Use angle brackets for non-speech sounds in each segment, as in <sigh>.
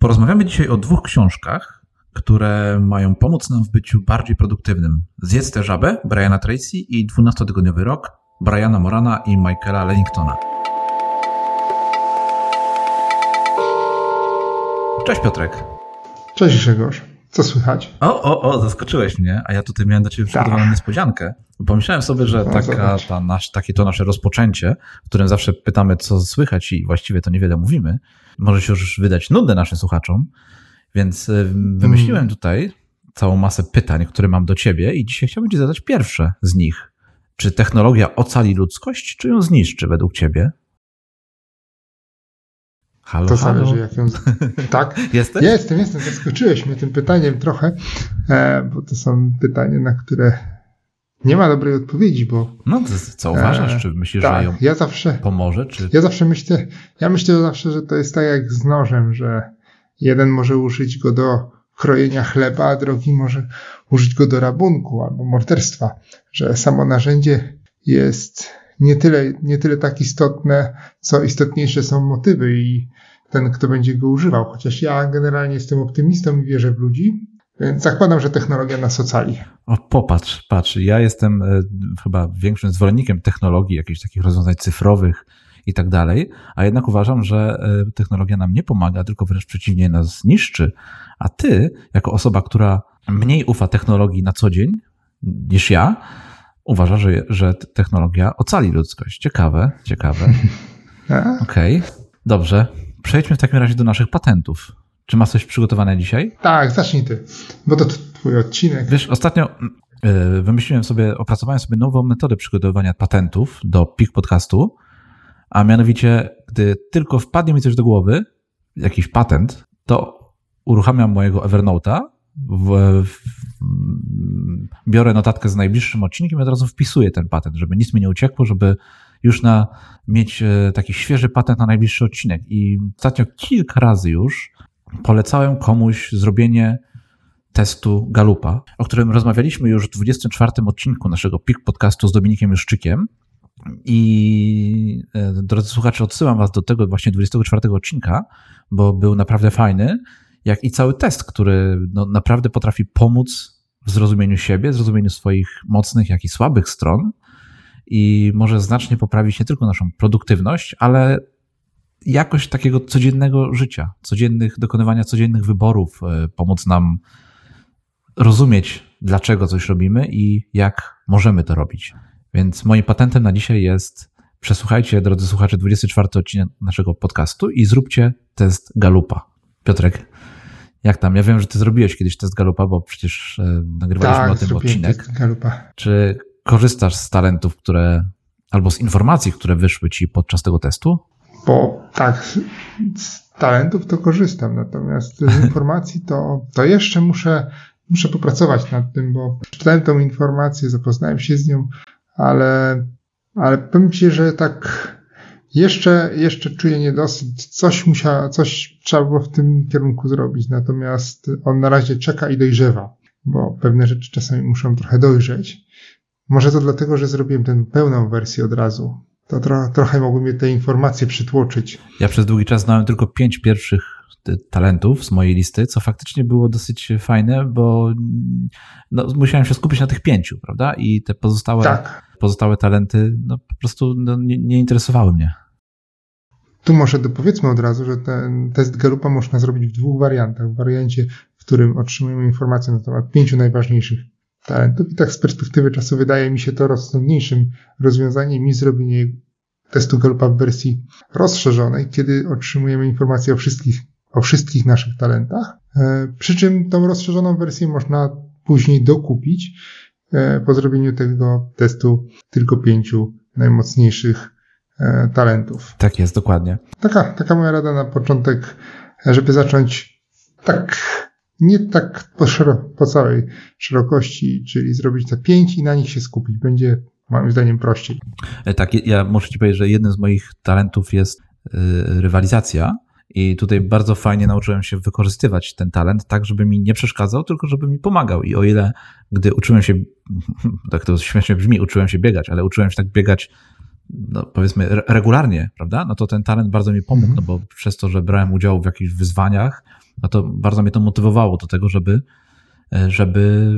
Porozmawiamy dzisiaj o dwóch książkach, które mają pomóc nam w byciu bardziej produktywnym. Zjedz tę żabę Briana Tracy i 12-tygodniowy rok Briana Morana i Michaela Lenningtona. Cześć Piotrek. Cześć Grzegorz. Co słychać? O, o, o, zaskoczyłeś mnie, a ja tutaj miałem do Ciebie przygotowaną tak. niespodziankę. Pomyślałem sobie, że no, taka, ta nasz, takie to nasze rozpoczęcie, w którym zawsze pytamy, co słychać i właściwie to niewiele mówimy, może się już wydać nudne naszym słuchaczom, więc y, wymyśliłem hmm. tutaj całą masę pytań, które mam do Ciebie i dzisiaj chciałbym Ci zadać pierwsze z nich. Czy technologia ocali ludzkość, czy ją zniszczy według Ciebie? Halo, to halo. zależy, jak ją. <laughs> Tak? Jesteś? Jestem, jestem. Zaskoczyłeś mnie tym pytaniem trochę, e, bo to są pytania, na które nie ma dobrej odpowiedzi, bo. No, co uważasz? Czy myślisz, tak, że ją ja zawsze, pomoże? Czy... Ja zawsze myślę, ja myślę zawsze, że to jest tak jak z nożem, że jeden może użyć go do krojenia chleba, a drugi może użyć go do rabunku albo morderstwa, że samo narzędzie jest nie tyle, nie tyle tak istotne, co istotniejsze są motywy i ten, kto będzie go używał. Chociaż ja generalnie jestem optymistą i wierzę w ludzi, więc zakładam, że technologia nas ocali. O, popatrz, patrz, ja jestem e, chyba większym zwolennikiem technologii, jakichś takich rozwiązań cyfrowych i tak dalej, a jednak uważam, że e, technologia nam nie pomaga, tylko wręcz przeciwnie nas niszczy. A ty, jako osoba, która mniej ufa technologii na co dzień niż ja, uważa, że, że technologia ocali ludzkość. Ciekawe, ciekawe. <laughs> Okej, okay. dobrze. Przejdźmy w takim razie do naszych patentów. Czy masz coś przygotowane dzisiaj? Tak, zacznij ty, bo to twój odcinek. Wiesz, ostatnio yy, wymyśliłem sobie, opracowałem sobie nową metodę przygotowywania patentów do PIK podcastu, a mianowicie, gdy tylko wpadnie mi coś do głowy, jakiś patent, to uruchamiam mojego Evernote'a w, w, biorę notatkę z najbliższym odcinkiem i od razu wpisuję ten patent, żeby nic mi nie uciekło, żeby już na, mieć e, taki świeży patent na najbliższy odcinek. I ostatnio kilka razy już polecałem komuś zrobienie testu Galupa, o którym rozmawialiśmy już w 24 odcinku naszego PIK podcastu z Dominikiem Juszczykiem. I e, drodzy słuchacze, odsyłam Was do tego właśnie 24 odcinka, bo był naprawdę fajny jak i cały test, który no, naprawdę potrafi pomóc w zrozumieniu siebie, zrozumieniu swoich mocnych, jak i słabych stron i może znacznie poprawić nie tylko naszą produktywność, ale jakość takiego codziennego życia, codziennych, dokonywania codziennych wyborów, e, pomóc nam rozumieć, dlaczego coś robimy i jak możemy to robić. Więc moim patentem na dzisiaj jest przesłuchajcie, drodzy słuchacze, 24 odcinek naszego podcastu i zróbcie test Galupa. Piotrek, jak tam? Ja wiem, że ty zrobiłeś kiedyś test Galupa, bo przecież e, nagrywaliśmy tak, o tym odcinek. Test Galupa. Czy korzystasz z talentów, które albo z informacji, które wyszły ci podczas tego testu? Bo tak, z talentów to korzystam, natomiast z <laughs> informacji to, to jeszcze muszę, muszę popracować nad tym, bo czytałem tą informację, zapoznałem się z nią, ale, ale powiem ci, że tak jeszcze, jeszcze czuję niedosyt. Coś musiała, coś trzeba było w tym kierunku zrobić. Natomiast on na razie czeka i dojrzewa, bo pewne rzeczy czasami muszą trochę dojrzeć. Może to dlatego, że zrobiłem tę pełną wersję od razu. To tro, trochę mogły mnie te informacje przytłoczyć. Ja przez długi czas znałem tylko pięć pierwszych talentów z mojej listy, co faktycznie było dosyć fajne, bo no, musiałem się skupić na tych pięciu, prawda? I te pozostałe, tak. pozostałe talenty no, po prostu no, nie, nie interesowały mnie. Tu może dopowiedzmy od razu, że ten test Galupa można zrobić w dwóch wariantach. W wariancie, w którym otrzymujemy informacje na temat pięciu najważniejszych talentów i tak z perspektywy czasu wydaje mi się to rozsądniejszym rozwiązaniem niż zrobienie testu Galupa w wersji rozszerzonej, kiedy otrzymujemy informacje o wszystkich, o wszystkich naszych talentach. E, przy czym tą rozszerzoną wersję można później dokupić e, po zrobieniu tego testu tylko pięciu najmocniejszych E, talentów. Tak jest, dokładnie. Taka, taka moja rada na początek, żeby zacząć tak, nie tak po, po całej szerokości, czyli zrobić te pięć i na nich się skupić. Będzie moim zdaniem prościej. E, tak, ja muszę Ci powiedzieć, że jednym z moich talentów jest e, rywalizacja. I tutaj bardzo fajnie nauczyłem się wykorzystywać ten talent tak, żeby mi nie przeszkadzał, tylko żeby mi pomagał. I o ile, gdy uczyłem się, <laughs> tak to śmiesznie brzmi, uczyłem się biegać, ale uczyłem się tak biegać no powiedzmy regularnie, prawda? No to ten talent bardzo mi pomógł, mhm. no bo przez to, że brałem udział w jakichś wyzwaniach, no to bardzo mnie to motywowało do tego, żeby E, żeby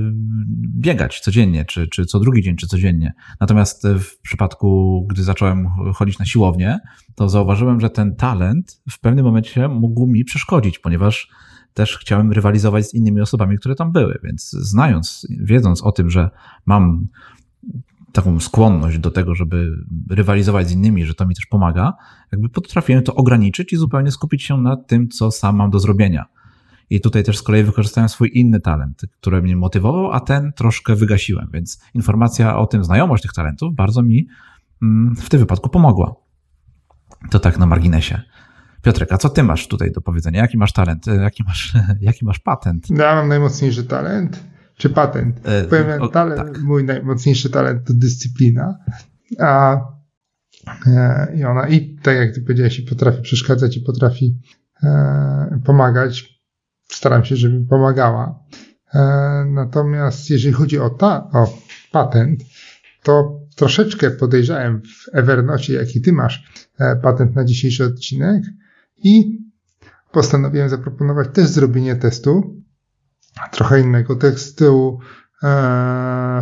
biegać codziennie, czy, czy co drugi dzień, czy codziennie. Natomiast w przypadku, gdy zacząłem chodzić na siłownię, to zauważyłem, że ten talent w pewnym momencie mógł mi przeszkodzić, ponieważ też chciałem rywalizować z innymi osobami, które tam były, więc znając, wiedząc o tym, że mam taką skłonność do tego, żeby rywalizować z innymi, że to mi też pomaga, jakby potrafiłem to ograniczyć i zupełnie skupić się na tym, co sam mam do zrobienia. I tutaj też z kolei wykorzystałem swój inny talent, który mnie motywował, a ten troszkę wygasiłem. Więc informacja o tym, znajomość tych talentów bardzo mi mm, w tym wypadku pomogła. To tak na marginesie. Piotrek, a co ty masz tutaj do powiedzenia? Jaki masz talent? E, jaki masz, <laughs> jaki masz patent? Ja mam najmocniejszy talent. Czy patent? E, Powiem, o, talent, tak. mój najmocniejszy talent to dyscyplina. A e, i ona, i tak jak ty powiedziałeś, i potrafi przeszkadzać, i potrafi e, pomagać staram się, żeby mi pomagała. E, natomiast jeżeli chodzi o, ta, o patent, to troszeczkę podejrzałem w Evernocie, jaki ty masz e, patent na dzisiejszy odcinek i postanowiłem zaproponować też zrobienie testu, trochę innego testu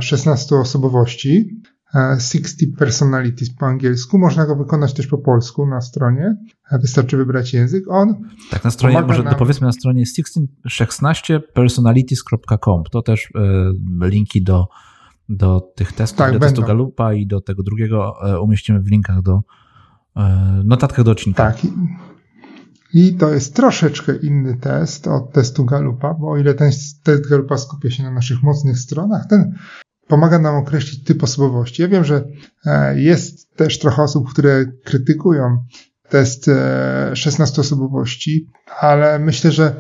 16 e, osobowości, 60 e, Personalities po angielsku. Można go wykonać też po polsku na stronie. E, wystarczy wybrać język. On. Tak, na stronie, może nam... powiedzmy na stronie 16personalities.com. To też e, linki do, do tych testów, tak, do będą. testu Galupa i do tego drugiego umieścimy w linkach do e, notatkach do odcinka. Tak. I to jest troszeczkę inny test od testu Galupa, bo o ile ten test Galupa skupia się na naszych mocnych stronach, ten pomaga nam określić typ osobowości. Ja wiem, że e, jest też trochę osób, które krytykują test 16 e, osobowości, ale myślę, że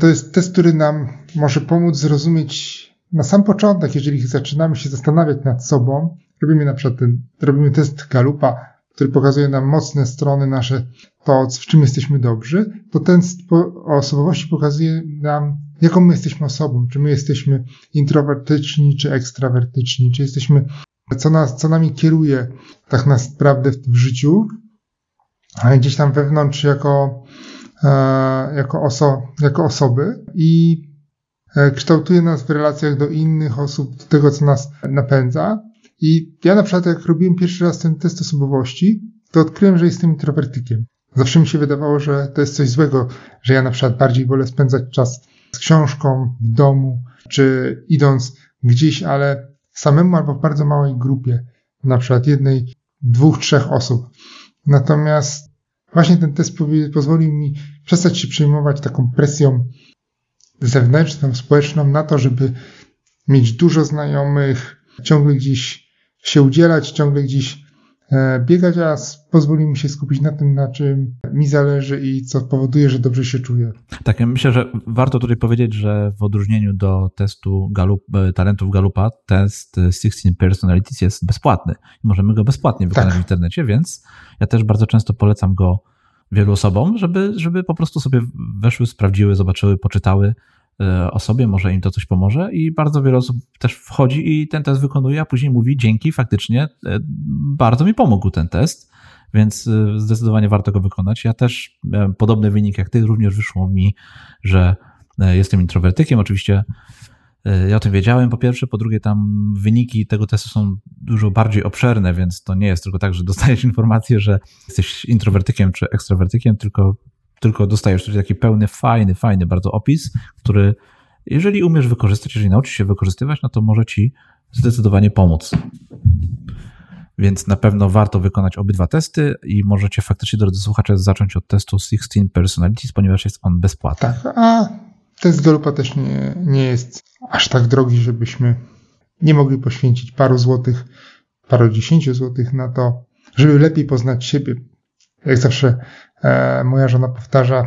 to jest test, który nam może pomóc zrozumieć na sam początek, jeżeli zaczynamy się zastanawiać nad sobą, robimy na przykład ten, robimy test Galupa, który pokazuje nam mocne strony nasze, to w czym jesteśmy dobrzy, to ten o osobowości pokazuje nam jaką my jesteśmy osobą, czy my jesteśmy introwertyczni, czy ekstrawertyczni, czy jesteśmy, co, nas, co nami kieruje tak naprawdę w, w życiu, a gdzieś tam wewnątrz jako, e, jako, oso, jako osoby. I e, kształtuje nas w relacjach do innych osób, do tego, co nas napędza. I ja na przykład, jak robiłem pierwszy raz ten test osobowości, to odkryłem, że jestem introwertykiem. Zawsze mi się wydawało, że to jest coś złego, że ja na przykład bardziej wolę spędzać czas z książką w domu, czy idąc gdzieś, ale samemu albo w bardzo małej grupie, na przykład jednej, dwóch, trzech osób. Natomiast właśnie ten test pozwolił mi przestać się przejmować taką presją zewnętrzną, społeczną na to, żeby mieć dużo znajomych, ciągle gdzieś się udzielać, ciągle gdzieś E, biegać, a pozwoli mi się skupić na tym, na czym mi zależy i co powoduje, że dobrze się czuję. Tak, ja myślę, że warto tutaj powiedzieć, że w odróżnieniu do testu Galup, e, talentów Galupa, test 16 Personalities jest bezpłatny. Możemy go bezpłatnie wykonać tak. w internecie, więc ja też bardzo często polecam go wielu osobom, żeby, żeby po prostu sobie weszły, sprawdziły, zobaczyły, poczytały, E, osobie, może im to coś pomoże i bardzo wiele osób też wchodzi i ten test wykonuje, a później mówi dzięki, faktycznie e, bardzo mi pomógł ten test, więc e, zdecydowanie warto go wykonać. Ja też miałem podobny wynik jak ty, również wyszło mi, że jestem introwertykiem, oczywiście ja o tym wiedziałem po pierwsze, po drugie tam wyniki tego testu są dużo bardziej obszerne, więc to nie jest tylko tak, że dostajesz <laughs> informację, że jesteś introwertykiem czy ekstrawertykiem, tylko tylko dostajesz tutaj taki pełny, fajny, fajny bardzo opis, który jeżeli umiesz wykorzystać, jeżeli nauczysz się wykorzystywać, no to może ci zdecydowanie pomóc. Więc na pewno warto wykonać obydwa testy i możecie faktycznie, drodzy słuchacze, zacząć od testu 16 Personalities, ponieważ jest on bezpłatny. Tak, a test Galupa też nie, nie jest aż tak drogi, żebyśmy nie mogli poświęcić paru złotych, paru dziesięciu złotych na to, żeby lepiej poznać siebie. Jak zawsze moja żona powtarza,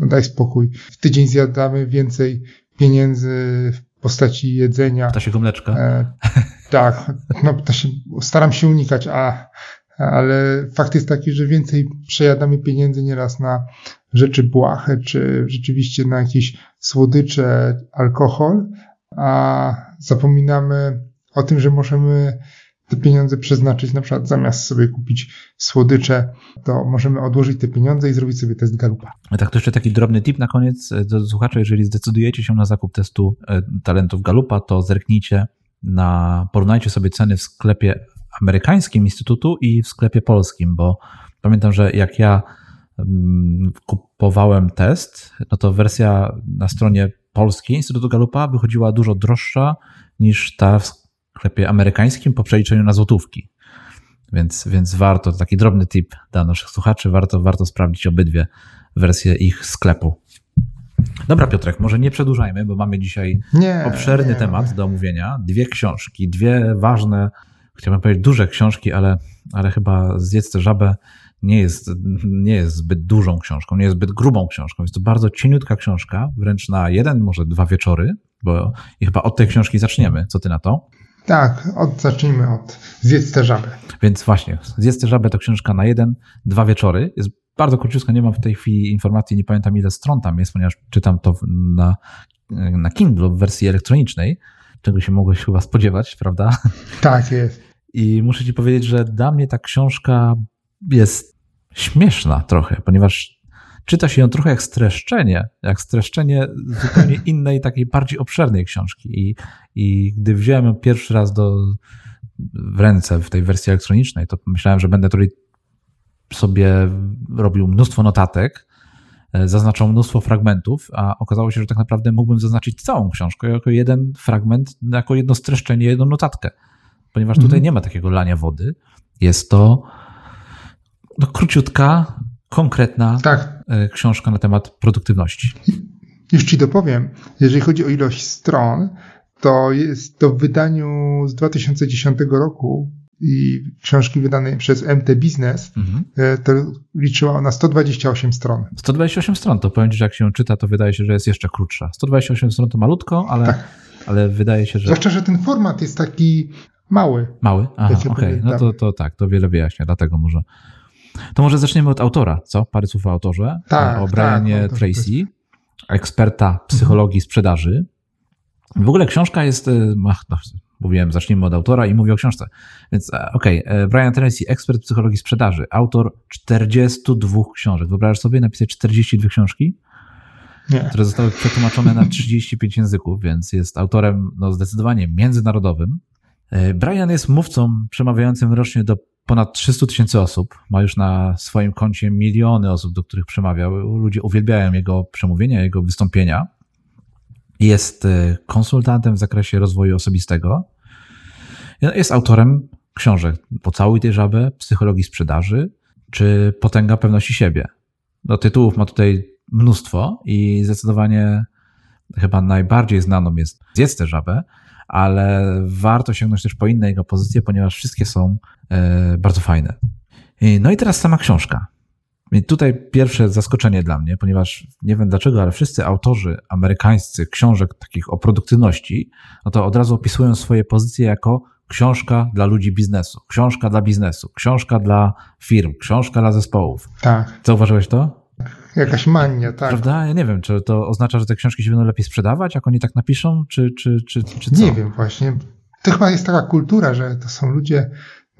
no daj spokój, w tydzień zjadamy więcej pieniędzy w postaci jedzenia. Ptasiego mleczka. E, tak, no ptasie, staram się unikać, a, ale fakt jest taki, że więcej przejadamy pieniędzy nieraz na rzeczy błahe, czy rzeczywiście na jakieś słodycze, alkohol, a zapominamy o tym, że możemy te pieniądze przeznaczyć, na przykład zamiast sobie kupić słodycze, to możemy odłożyć te pieniądze i zrobić sobie test Galupa. Tak, to jeszcze taki drobny tip na koniec e, do słuchacza, jeżeli zdecydujecie się na zakup testu e, talentów Galupa, to zerknijcie na, porównajcie sobie ceny w sklepie amerykańskim Instytutu i w sklepie polskim, bo pamiętam, że jak ja mm, kupowałem test, no to wersja na stronie polskiej Instytutu Galupa wychodziła dużo droższa niż ta w sklepie amerykańskim po przeliczeniu na złotówki. Więc, więc warto, taki drobny tip dla naszych słuchaczy, warto, warto sprawdzić obydwie wersje ich sklepu. Dobra, Piotrek, może nie przedłużajmy, bo mamy dzisiaj nie, obszerny nie, temat do omówienia. Dwie książki, dwie ważne, chciałbym powiedzieć duże książki, ale, ale chyba Zjedz tę żabę nie jest, nie jest zbyt dużą książką, nie jest zbyt grubą książką. Jest to bardzo cieniutka książka, wręcz na jeden, może dwa wieczory, bo i chyba od tej książki zaczniemy. Co ty na to? Tak, od, zacznijmy od Zjedz tę żabę. Więc właśnie, Zjedz tę żabę to książka na jeden, dwa wieczory. Jest bardzo króciutka, nie mam w tej chwili informacji, nie pamiętam ile stron tam jest, ponieważ czytam to na, na Kindle w wersji elektronicznej, czego się mogłeś chyba spodziewać, prawda? Tak, jest. I muszę ci powiedzieć, że dla mnie ta książka jest śmieszna trochę, ponieważ czyta się ją trochę jak streszczenie, jak streszczenie zupełnie <laughs> innej, takiej bardziej obszernej książki. I, i gdy wziąłem ją pierwszy raz do, w ręce w tej wersji elektronicznej, to myślałem, że będę tutaj sobie robił mnóstwo notatek, e, zaznaczał mnóstwo fragmentów, a okazało się, że tak naprawdę mógłbym zaznaczyć całą książkę jako jeden fragment, jako jedno streszczenie, jedną notatkę. Ponieważ tutaj mhm. nie ma takiego lania wody. Jest to no, króciutka, konkretna tak. E, książka na temat produktywności. Już ci dopowiem, jeżeli chodzi o ilość stron, to jest to w wydaniu z 2010 roku i książki wydanej przez MT Business, mhm. E, to liczyła ona 128 stron. 128 stron, to powiem że jak się czyta, to wydaje się, że jest jeszcze krótsza. 128 stron to malutko, ale, tak. ale wydaje się, że... Zwłaszcza, że ten format jest taki mały. Mały? Aha, okej. Okay. No to, to tak, to wiele wyjaśnia, dlatego może... To może zaczniemy od autora, co? Parę słów o autorze. Tak, o Brianie tak, Tracy, eksperta psychologii sprzedaży. W ogóle książka jest, e, ach, no, mówiłem, zacznijmy od autora i mówię o książce. Więc e, okej, okay, e, Brian Tracy, ekspert psychologii sprzedaży, autor 42 książek. Wyobrażasz sobie napisać 42 książki? Nie. Które zostały przetłumaczone na 35 języków, więc jest autorem no, zdecydowanie międzynarodowym. Brian jest mówcą przemawiającym rocznie do ponad 300 tysięcy osób. Ma już na swoim koncie miliony osób, do których przemawiał. Ludzie uwielbiają jego przemówienia, jego wystąpienia. Jest y, konsultantem w zakresie rozwoju osobistego. Jest autorem książek Pocałuj tej żabę, Psychologii sprzedaży czy Potęga pewności siebie. Do tytułów ma tutaj mnóstwo i zdecydowanie chyba najbardziej znaną jest Zjedz tę żabę, ale warto sięgnąć też po inne jego pozycje, ponieważ wszystkie są e, bardzo fajne. No i teraz sama książka. I tutaj pierwsze zaskoczenie dla mnie, ponieważ nie wiem dlaczego, ale wszyscy autorzy amerykańscy książek takich o produktywności, no to od razu opisują swoje pozycje jako książka dla ludzi biznesu, książka dla biznesu, książka dla firm, książka dla zespołów. Tak. Zauważyłeś to? Jakaś mania, tak. Prawda? Ja nie wiem, czy to oznacza, że te książki się będą lepiej sprzedawać, jak oni tak napiszą, czy, czy, czy, czy co? Nie wiem właśnie. To chyba jest taka kultura, że to są ludzie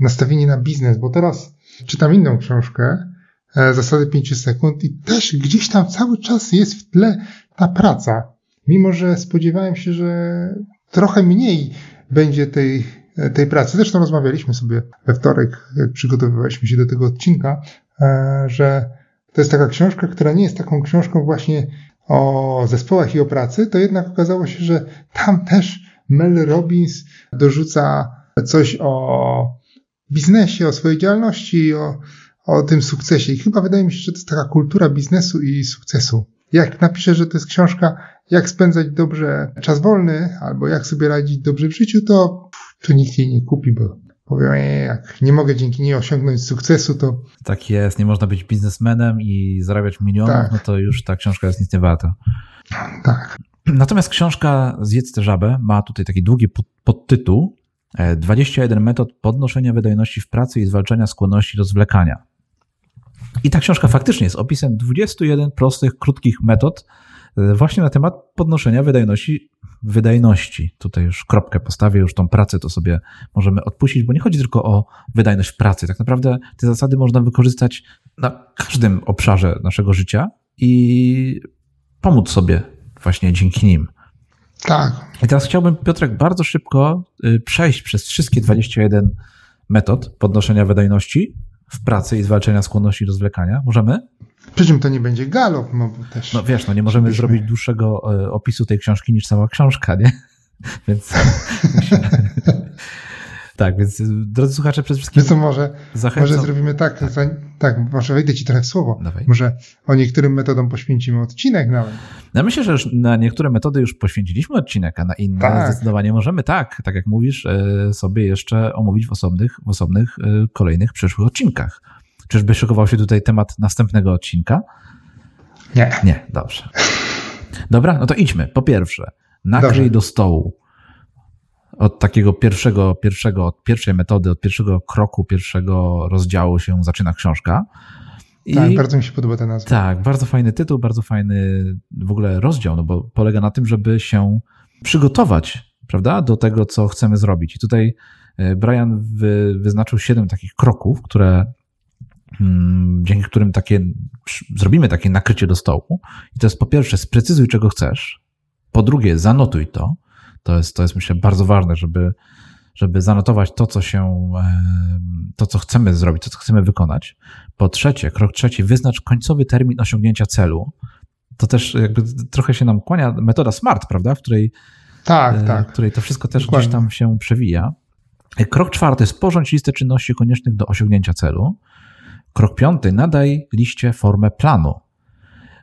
nastawieni na biznes, bo teraz czytam inną książkę, E, zasady 5 sekund i też gdzieś tam cały czas jest w tle ta praca. Mimo, że spodziewałem się, że trochę mniej będzie tej, e, tej pracy. Zresztą rozmawialiśmy sobie we wtorek, przygotowywaliśmy się do tego odcinka, e, że to jest taka książka, która nie jest taką książką właśnie o zespołach i o pracy, to jednak okazało się, że tam też Mel Robbins dorzuca coś o biznesie, o swojej działalności, o, o tym sukcesie. I chyba wydaje mi się, że to jest taka kultura biznesu i sukcesu. Jak napiszę, że to jest książka, jak spędzać dobrze czas wolny, albo jak sobie radzić dobrze w życiu, to, to nikt jej nie kupi, bo powiem, jak nie mogę dzięki niej osiągnąć sukcesu, to. Tak jest, nie można być biznesmenem i zarabiać milionów, tak. no to już ta książka jest nic nie warta. Tak. Natomiast książka Zjedz tę żabę ma tutaj taki długi podtytuł 21 metod podnoszenia wydajności w pracy i zwalczania skłonności do zwlekania. I ta książka faktycznie jest opisem 21 prostych, krótkich metod właśnie na temat podnoszenia wydajności wydajności. Tutaj już kropkę postawię, już tą pracę to sobie możemy odpuścić, bo nie chodzi tylko o wydajność pracy. Tak naprawdę te zasady można wykorzystać na każdym obszarze naszego życia i pomóc sobie właśnie dzięki nim. Tak. I teraz chciałbym, Piotrek, bardzo szybko y, przejść przez wszystkie 21 metod podnoszenia wydajności w pracy i zwalczenia skłonności do zwlekania. Możemy? Przy czym to nie będzie galop, no bo też. No wiesz, no nie możemy zrobić dłuższego e, opisu tej książki niż cała książka, nie? <laughs> Więc. <laughs> tak, więc drodzy słuchacze, przede wszystkim. Wiesz co, może, zachęcam... może zrobimy tak, tak, tak, może wejdę ci trochę w słowo. Dawaj. Może o niektórym metodom poświęcimy odcinek nawet. Ja myślę, że już na niektóre metody już poświęciliśmy odcinek, a na inne tak. zdecydowanie możemy tak, tak jak mówisz, e, sobie jeszcze omówić w osobnych, w osobnych e, kolejnych przyszłych odcinkach. Czyżby szykował się tutaj temat następnego odcinka? Nie. Nie, dobrze. Dobra, no to idźmy. Po pierwsze, nakryj dobrze. do stołu. Od takiego pierwszego, pierwszego, od pierwszej metody, od pierwszego kroku, pierwszego rozdziału się zaczyna książka. I, tak, bardzo mi się podoba ten nazwa. Tak, bardzo fajny tytuł, bardzo fajny w ogóle rozdział, no bo polega na tym, żeby się przygotować, prawda, do tego, co chcemy zrobić. I tutaj e, Brian wy, wyznaczył siedem takich kroków, które dzięki którym takie, zrobimy takie nakrycie do stołu. I to jest po pierwsze, sprecyzuj, czego chcesz. Po drugie, zanotuj to. To jest, to jest myślę, bardzo ważne, żeby, żeby zanotować to, co się, to, co chcemy zrobić, to, co chcemy wykonać. Po trzecie, krok trzeci, wyznacz końcowy termin osiągnięcia celu. To też jakby trochę się nam kłania metoda SMART, prawda? W której, tak, e, tak. W której to wszystko też Dokładnie. gdzieś tam się przewija. Krok czwarty, sporządź listę czynności koniecznych do osiągnięcia celu. Krok piąty, nadaj liście formę planu.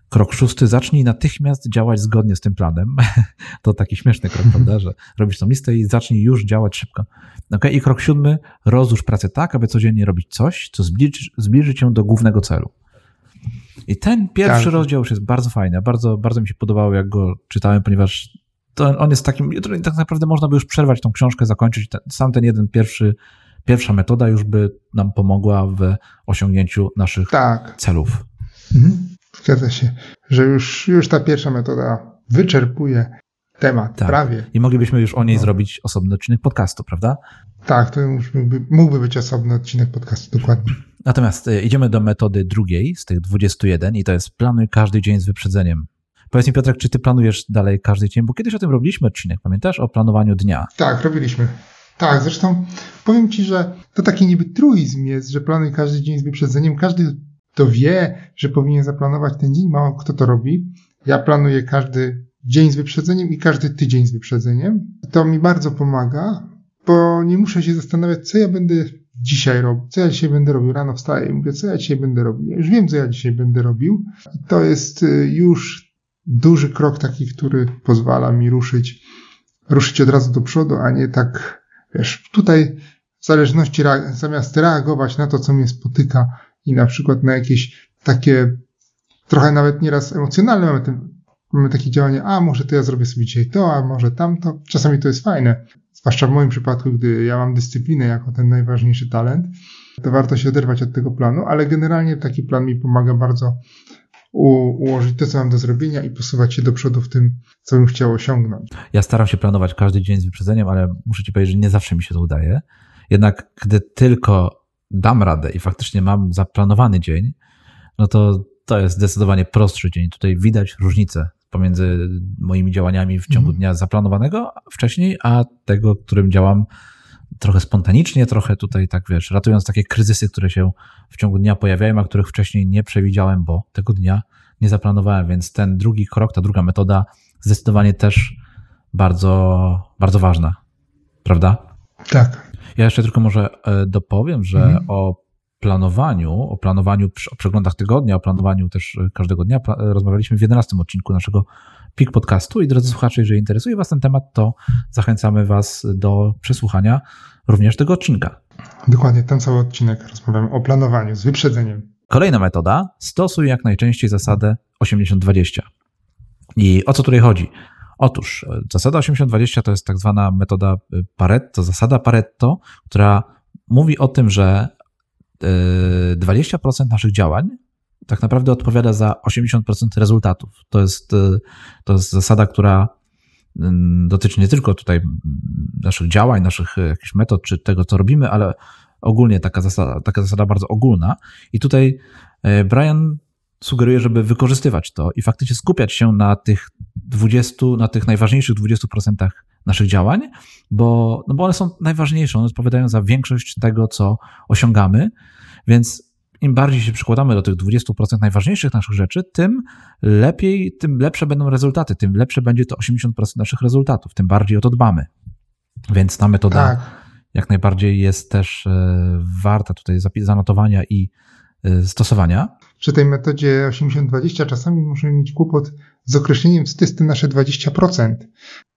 Krok szósty, zacznij natychmiast działać zgodnie z tym planem. <laughs> To taki śmieszny krok, <laughs> prawda, że robisz tą listę i zacznij już działać szybko. Okay? I krok siódmy, rozłóż pracę tak, aby codziennie robić coś, co zbliży, zbliży cię do głównego celu. I ten pierwszy tak. rozdział już jest bardzo fajny. Bardzo, bardzo mi się podobało, jak go czytałem, ponieważ to on jest takim, tak naprawdę można by już przerwać tą książkę, zakończyć. Ten, sam ten jeden pierwszy pierwsza metoda już by nam pomogła w osiągnięciu naszych tak. celów. Mhm. Zgadza się, że już, już ta pierwsza metoda wyczerpuje temat tak. prawie. I moglibyśmy już o niej no. zrobić osobny odcinek podcastu, prawda? Tak, to już mógłby, mógłby być osobny odcinek podcastu, dokładnie. Natomiast y, idziemy do metody drugiej z tych 21 i to jest planuj każdy dzień z wyprzedzeniem. Powiedz mi Piotrek, czy ty planujesz dalej każdy dzień? Bo kiedyś o tym robiliśmy odcinek, pamiętasz? O planowaniu dnia. Tak, robiliśmy. Tak, zresztą powiem Ci, że to taki niby truizm jest, że planuj każdy dzień z wyprzedzeniem. Każdy to wie, że powinien zaplanować ten dzień, mało kto to robi. Ja planuję każdy dzień z wyprzedzeniem i każdy tydzień z wyprzedzeniem. To mi bardzo pomaga, bo nie muszę się zastanawiać, co ja będę dzisiaj robił, co ja dzisiaj będę robił. Rano wstaję i mówię, co ja dzisiaj będę robił. Ja już wiem, co ja dzisiaj będę robił. I to jest y, już duży krok taki, który pozwala mi ruszyć, ruszyć od razu do przodu, a nie tak Wiesz, tutaj w zależności, zamiast reagować na to, co mnie spotyka i na przykład na jakieś takie trochę nawet nieraz emocjonalne mamy, ten, mamy takie działanie, a może to ja zrobię sobie dzisiaj to, a może tamto. Czasami to jest fajne, zwłaszcza w moim przypadku, gdy ja mam dyscyplinę jako ten najważniejszy talent, to warto się oderwać od tego planu, ale generalnie taki plan mi pomaga bardzo ułożyć to, co mam do zrobienia i posuwać się do przodu w tym, co bym chciał osiągnąć. Ja staram się planować każdy dzień z wyprzedzeniem, ale muszę ci powiedzieć, że nie zawsze mi się to udaje. Jednak gdy tylko dam radę i faktycznie mam zaplanowany dzień, no to to jest zdecydowanie prostszy dzień. Tutaj widać różnicę pomiędzy moimi działaniami w ciągu mhm. dnia zaplanowanego wcześniej, a tego, którym działam trochę spontanicznie, trochę tutaj, tak wiesz, ratując takie kryzysy, które się w ciągu dnia pojawiają, a których wcześniej nie przewidziałem, bo tego dnia nie zaplanowałem, więc ten drugi krok, ta druga metoda zdecydowanie też bardzo, bardzo ważna, prawda? Tak. Ja jeszcze tylko może e, dopowiem, że mhm. o planowaniu, o planowaniu, o przeglądach tygodnia, o planowaniu też e, każdego dnia rozmawialiśmy w 11 odcinku naszego PIK podcastu i drodzy słuchacze, jeżeli interesuje Was ten temat, to zachęcamy Was do przesłuchania również tego odcinka. Dokładnie, ten cały odcinek rozmawiamy o planowaniu z wyprzedzeniem. Kolejna metoda, stosuj jak najczęściej zasadę 80-20. I o co tutaj chodzi? Otóż e, zasada 80-20 to jest tak zwana metoda e, Pareto, zasada Pareto, która mówi o tym, że 20% e, naszych działań tak naprawdę odpowiada za 80% rezultatów. To jest, to jest zasada, która dotyczy nie tylko tutaj naszych działań, naszych y, jakichś metod, czy tego, co robimy, ale ogólnie taka zasada, taka zasada bardzo ogólna. I tutaj y, Brian sugeruje, żeby wykorzystywać to i faktycznie skupiać się na tych 20, na tych najważniejszych 20% naszych działań, bo, no bo one są najważniejsze, one odpowiadają za większość tego, co osiągamy, więc im bardziej się przykładamy do tych 20% najważniejszych naszych rzeczy, tym lepiej, tym lepsze będą rezultaty, tym lepsze będzie to 80% naszych rezultatów, tym bardziej o to dbamy. Więc ta metoda tak. jak najbardziej jest też e, warta tutaj zanotowania i e, stosowania. Przy tej metodzie 80-20 czasami możemy mieć kłopot z określeniem, co to jest te nasze 20%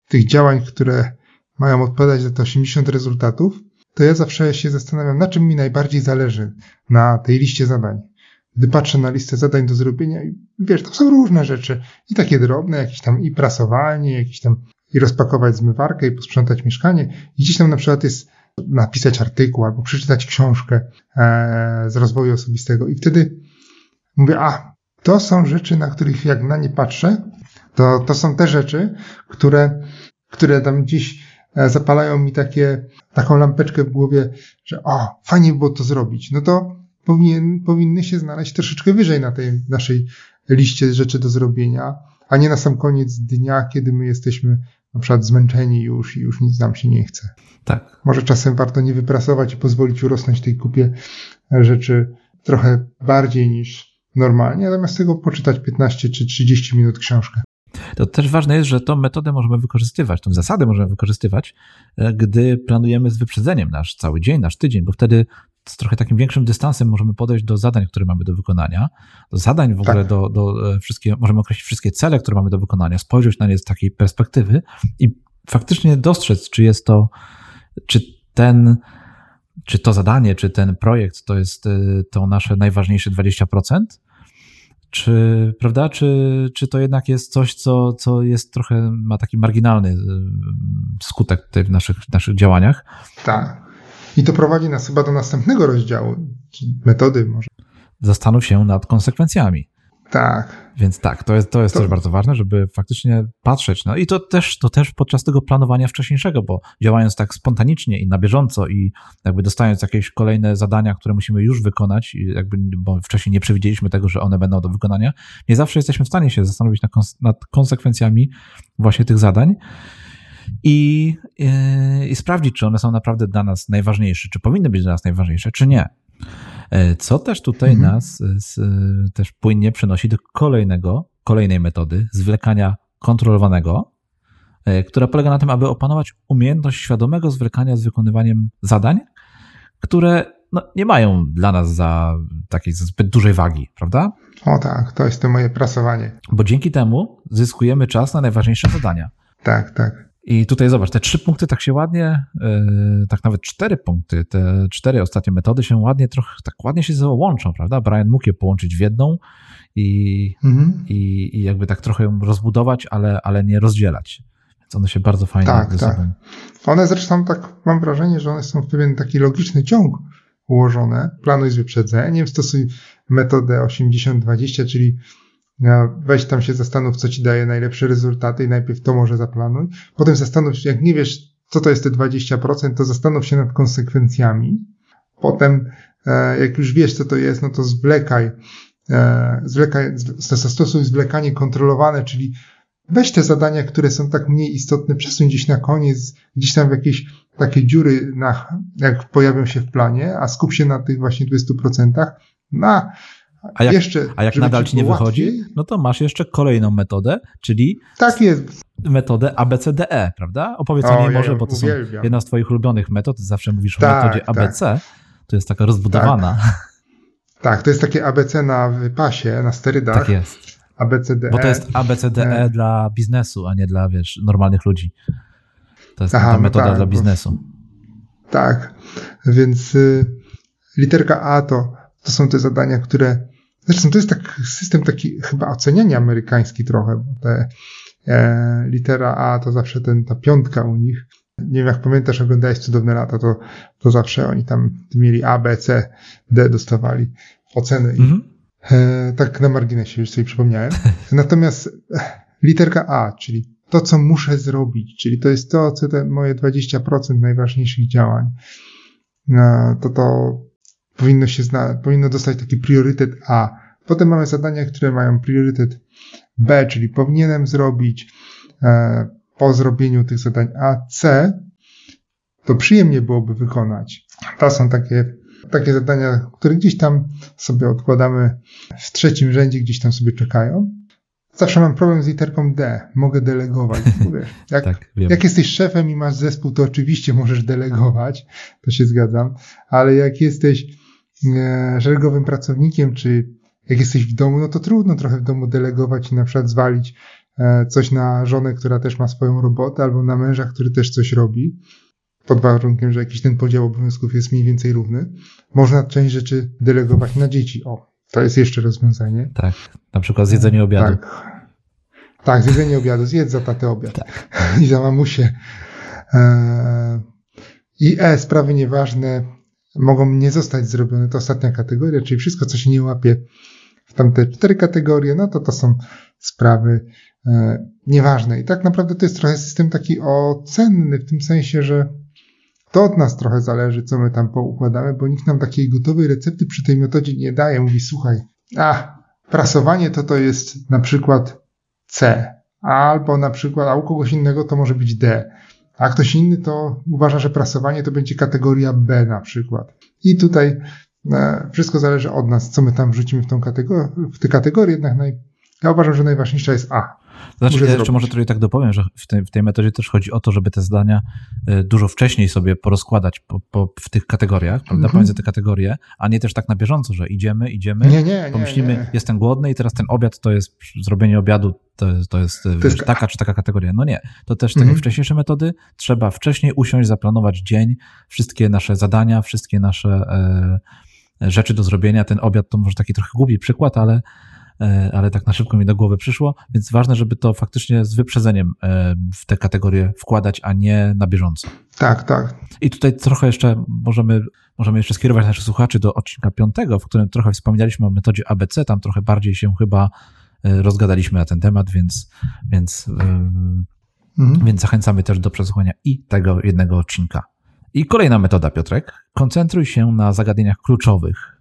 tych działań, które mają odpowiadać za te 80 rezultatów, to ja zawsze się zastanawiam, na czym mi najbardziej zależy na tej liście zadań. Gdy patrzę na listę zadań do zrobienia i wiesz, to są różne rzeczy. I takie drobne, jakieś tam i prasowanie, jakieś tam i rozpakować zmywarkę i posprzątać mieszkanie. I gdzieś tam na przykład jest napisać artykuł albo przeczytać książkę e, z rozwoju osobistego. I wtedy mówię, a to są rzeczy, na których jak na nie patrzę, to, to są te rzeczy, które, które tam gdzieś zapalają mi takie, taką lampeczkę w głowie, że o, fajnie było to zrobić. No to powinien, powinny się znaleźć troszeczkę wyżej na tej naszej liście rzeczy do zrobienia, a nie na sam koniec dnia, kiedy my jesteśmy na przykład zmęczeni już i już nic nam się nie chce. Tak. Może czasem warto nie wyprasować i pozwolić urosnąć tej kupie rzeczy trochę bardziej niż normalnie, natomiast tego poczytać 15 czy 30 minut książkę. To też ważne jest, że tą metodę możemy wykorzystywać, tą zasadę możemy wykorzystywać, e, gdy planujemy z wyprzedzeniem nasz cały dzień, nasz tydzień, bo wtedy z trochę takim większym dystansem możemy podejść do zadań, które mamy do wykonania, do zadań w ogóle, tak. do, do e, wszystkie, możemy określić wszystkie cele, które mamy do wykonania, spojrzeć na nie z takiej perspektywy i faktycznie dostrzec, czy jest to, czy ten, czy to zadanie, czy ten projekt to jest e, to nasze najważniejsze 20%, czy, prawda? Czy, czy to jednak jest coś, co, co jest trochę, ma taki marginalny y, skutek w naszych, naszych działaniach? Tak. I to prowadzi nas chyba do następnego rozdziału, metody może. Zastanów się nad konsekwencjami. Tak. Więc tak, to jest, to jest to... też bardzo ważne, żeby faktycznie patrzeć. No i to też, to też podczas tego planowania wcześniejszego, bo działając tak spontanicznie i na bieżąco i jakby dostając jakieś kolejne zadania, które musimy już wykonać, jakby, bo wcześniej nie przewidzieliśmy tego, że one będą do wykonania, nie zawsze jesteśmy w stanie się zastanowić nad, nad konsekwencjami właśnie tych zadań i, i, i sprawdzić, czy one są naprawdę dla nas najważniejsze, czy powinny być dla nas najważniejsze, czy nie. E, co też tutaj mhm. nas e, z, e, też płynnie przenosi do kolejnego, kolejnej metody zwlekania kontrolowanego, która polega na tym, aby opanować umiejętność świadomego zwlekania z wykonywaniem zadań, które no, nie mają dla nas za takiej zbyt dużej wagi, prawda? O tak, to jest to moje prasowanie. Bo dzięki temu zyskujemy czas na najważniejsze zadania. Tak, tak. I tutaj zobacz, te trzy punkty tak się ładnie, yy, tak nawet cztery punkty, te cztery ostatnie metody się ładnie, trochę tak ładnie się ze łączą, prawda? Brian mógł je połączyć w jedną i, mhm. i, i jakby tak trochę ją rozbudować, ale, ale nie rozdzielać. Więc one się bardzo fajnie tak, tak. sobą. One zresztą tak, mam wrażenie, że one są w pewien taki logiczny ciąg ułożone. Planuj z wyprzedzeniem, stosuj metodę 80-20, czyli Weź tam się zastanów, co ci daje najlepsze rezultaty i najpierw to może zaplanuj. Potem zastanów się, jak nie wiesz, co to jest te 20%, to zastanów się nad konsekwencjami. Potem, e, jak już wiesz, co to jest, no to zwlekaj, e, zwlekaj zastosuj zwlekanie kontrolowane, czyli weź te zadania, które są tak mniej istotne, przesuń gdzieś na koniec, gdzieś tam w jakieś takie dziury, na, jak pojawią się w planie, a skup się na tych właśnie 20%. Na a jak, jeszcze, a jak nadal ci nie wychodzi, łatwiej, no to masz jeszcze kolejną metodę, czyli tak jest. metodę ABCDE, prawda? Opowiedz o, niej może, ja bo to uwielbiam. są jedna z twoich ulubionych metod, zawsze mówisz tak, o metodzie ABC, tak. to jest taka rozbudowana. Tak. tak. to jest takie ABC na pasie, na sterydach. Tak jest. ABCDE. Bo to jest ABCDE e. dla biznesu, a nie dla, wiesz, normalnych ludzi. To jest Aha, ta no metoda tak, dla biznesu. Bo, tak, więc y, literka A to, to są te zadania, które Zresztą to jest tak system taki chyba oceniania amerykański trochę, bo te e, litera A to zawsze ten, ta piątka u nich. Nie wiem, jak pamiętasz, oglądałeś Cudowne Lata, to, to zawsze oni tam mieli A, B, C, D dostawali oceny. Mhm. E, tak na marginesie już sobie przypomniałem. <laughs> Natomiast literka A, czyli to, co muszę zrobić, czyli to jest to, co te moje 20% najważniejszych działań, to to powinno się zna, powinno dostać taki priorytet A. Potem mamy zadania, które mają priorytet B, czyli powinienem zrobić e, po zrobieniu tych zadań A, C, to przyjemnie byłoby wykonać. To są takie, takie zadania, które gdzieś tam sobie odkładamy w trzecim rzędzie, gdzieś tam sobie czekają. Zawsze mam problem z literką D. Mogę delegować. <laughs> Wiesz, jak, tak, jak jesteś szefem i masz zespół, to oczywiście możesz delegować. To się zgadzam. Ale jak jesteś szeregowym pracownikiem, czy jak jesteś w domu, no to trudno trochę w domu delegować i na przykład zwalić e, coś na żonę, która też ma swoją robotę, albo na męża, który też coś robi. Pod warunkiem, że jakiś ten podział obowiązków jest mniej więcej równy. Można część rzeczy delegować na dzieci. O, to jest jeszcze rozwiązanie. Tak, na przykład zjedzenie obiadu. Tak, tak zjedzenie obiadu. Zjedz za tatę obiad. Tak. <laughs> I za mamusię. E, I E, sprawy nieważne mogą nie zostać zrobione. To ostatnia kategoria, czyli wszystko, co się nie łapie w tamte cztery kategorie, no to to są sprawy e, nieważne. I tak naprawdę to jest trochę system taki ocenny, w tym sensie, że to od nas trochę zależy, co my tam poukładamy, bo nikt nam takiej gotowej recepty przy tej metodzie nie daje. Mówi, słuchaj, a prasowanie to to jest na przykład C, albo na przykład, a u kogoś innego to może być D, a ktoś inny to uważa, że prasowanie to będzie kategoria B na przykład. I tutaj e, wszystko zależy od nas, co my tam wrzucimy w, tą kategorię, w tę kategorię, jednak naj, ja uważam, że najważniejsza jest A. Znaczy, ja jeszcze może tutaj tak dopowiem, że w tej, w tej metodzie też chodzi o to, żeby te zdania y, dużo wcześniej sobie porozkładać po, po, w tych kategoriach, prawda, -hmm. pomiędzy te kategorie, a nie też tak na bieżąco, że idziemy, idziemy, nie, nie, pomyślimy, nie, nie. jestem głodny i teraz ten obiad to jest, zrobienie obiadu to, to jest, to wiesz, jest taka czy taka kategoria. No nie, to też mm -hmm. wcześniejsze metody, trzeba wcześniej usiąść, zaplanować dzień, wszystkie nasze zadania, wszystkie nasze e, rzeczy do zrobienia. Ten obiad to może taki trochę głupi przykład, ale E, ale tak na szybko mi do głowy przyszło, więc ważne, żeby to faktycznie z wyprzedzeniem e, w te kategorie wkładać, a nie na bieżąco. Tak, tak. I tutaj trochę jeszcze możemy, możemy jeszcze skierować naszych słuchaczy do odcinka piątego, w którym trochę wspominaliśmy o metodzie ABC, tam trochę bardziej się chyba e, rozgadaliśmy na ten temat, więc, więc, mhm. więc zachęcamy też do przesłuchania i tego jednego odcinka. I kolejna metoda, Piotrek. Koncentruj się na zagadnieniach kluczowych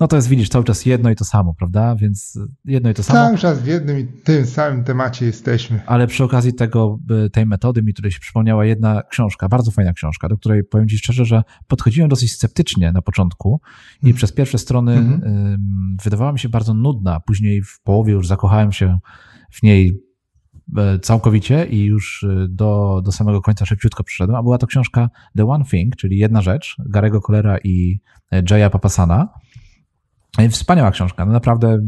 no to jest, widzisz, cały czas jedno i to samo, prawda? Więc jedno i to samo. Cały czas w jednym i tym samym temacie jesteśmy. Ale przy okazji tego, tej metody mi tutaj się przypomniała jedna książka, bardzo fajna książka, do której powiem Ci szczerze, że podchodziłem dosyć sceptycznie na początku i mm. przez pierwsze strony mm. wydawała mi się bardzo nudna. Później w połowie już zakochałem się w niej e, całkowicie i już e, do, do samego końca szybciutko przyszedłem, a była to książka The One Thing, czyli jedna rzecz, Garego Colera i e, Jaya Papasana. Wspaniała książka, no naprawdę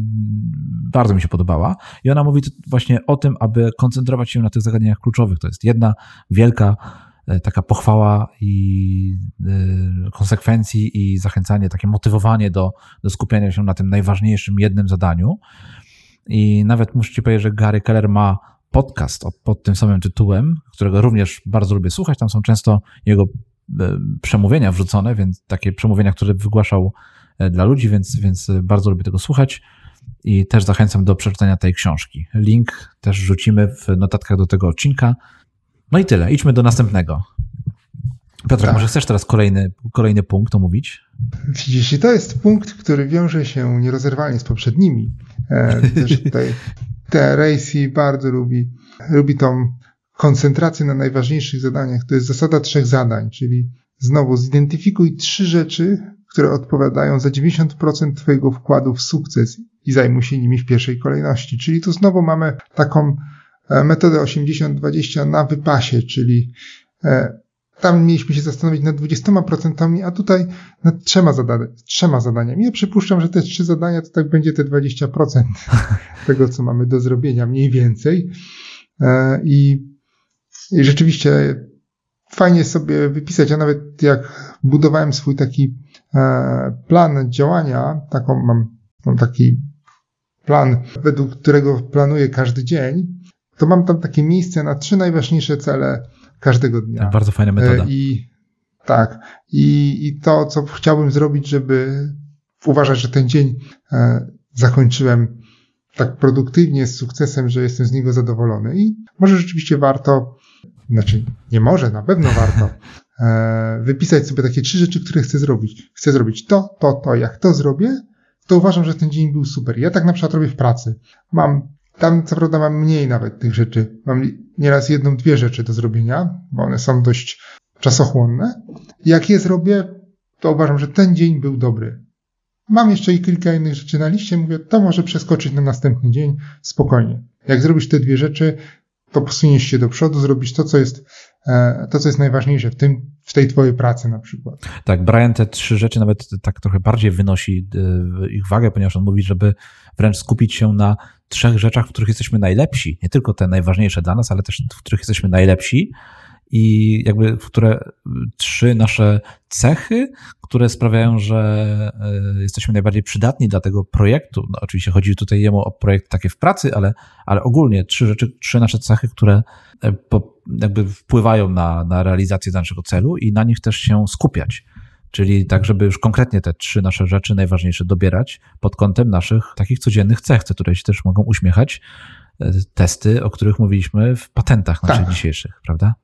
bardzo mi się podobała. I ona mówi właśnie o tym, aby koncentrować się na tych zagadnieniach kluczowych. To jest jedna wielka e, taka pochwała i e, konsekwencji i zachęcanie, takie motywowanie do, do skupiania się na tym najważniejszym jednym zadaniu. I nawet muszę ci powiedzieć, że Gary Keller ma podcast pod tym samym tytułem, którego również bardzo lubię słuchać. Tam są często jego e, przemówienia wrzucone, więc takie przemówienia, które wygłaszał dla ludzi, więc, więc bardzo lubię tego słuchać i też zachęcam do przeczytania tej książki. Link też rzucimy w notatkach do tego odcinka. No i tyle. Idźmy do następnego. Piotrek, tak. może chcesz teraz kolejny, kolejny punkt omówić? Widzisz, i to jest punkt, który wiąże się nierozerwalnie z poprzednimi. E, <laughs> tutaj te Racy bardzo lubi, lubi tą koncentrację na najważniejszych zadaniach. To jest zasada trzech zadań, czyli znowu zidentyfikuj trzy rzeczy, które odpowiadają za 90% Twojego wkładu w sukces i zajmuj się nimi w pierwszej kolejności. Czyli tu znowu mamy taką e, metodę 80-20 na wypasie, czyli e, tam mieliśmy się zastanowić nad 20%, a tutaj nad trzema, zada trzema zadaniami. Ja przypuszczam, że te trzy zadania to tak będzie te 20% <laughs> tego, co mamy do zrobienia, mniej więcej. E, I, i rzeczywiście fajnie sobie wypisać. Ja nawet jak budowałem swój taki plan działania, taką mam, mam taki plan, według którego planuję każdy dzień, to mam tam takie miejsce na trzy najważniejsze cele każdego dnia. Tak, bardzo fajna metoda. E, I tak. I, I to, co chciałbym zrobić, żeby uważać, że ten dzień e, zakończyłem tak produktywnie, z sukcesem, że jestem z niego zadowolony. I może rzeczywiście warto, znaczy nie może, na pewno warto e, <laughs> wypisać sobie takie trzy rzeczy, które chcę zrobić. Chcę zrobić to, to, to. Jak to zrobię, to uważam, że ten dzień był super. Ja tak na przykład robię w pracy. Mam, tam co prawda mam mniej nawet tych rzeczy. Mam nieraz jedną, dwie rzeczy do zrobienia, bo one są dość czasochłonne. Jak je zrobię, to uważam, że ten dzień był dobry. Mam jeszcze i kilka innych rzeczy na liście, mówię, to może przeskoczyć na następny dzień spokojnie. Jak zrobisz te dwie rzeczy, to posuniesz się do przodu, zrobisz to, co jest, e, to, co jest najważniejsze w tym, w tej twojej pracy na przykład. Tak, Brian te trzy rzeczy nawet tak trochę bardziej wynosi e, ich wagę, ponieważ on mówi, żeby wręcz skupić się na trzech rzeczach, w których jesteśmy najlepsi. Nie tylko te najważniejsze dla nas, ale też w których jesteśmy najlepsi i jakby które trzy nasze cechy, które sprawiają, że e, jesteśmy najbardziej przydatni dla tego projektu. No, oczywiście chodzi tutaj jemu o projekt takie w pracy, ale, ale ogólnie trzy rzeczy, trzy nasze cechy, które e, po, jakby wpływają na, na realizację naszego celu i na nich też się skupiać. Czyli tak, żeby już konkretnie te trzy nasze rzeczy najważniejsze dobierać pod kątem naszych takich codziennych cech, które się też mogą uśmiechać. E, testy, o których mówiliśmy w patentach naszych tak. dzisiejszych, prawda?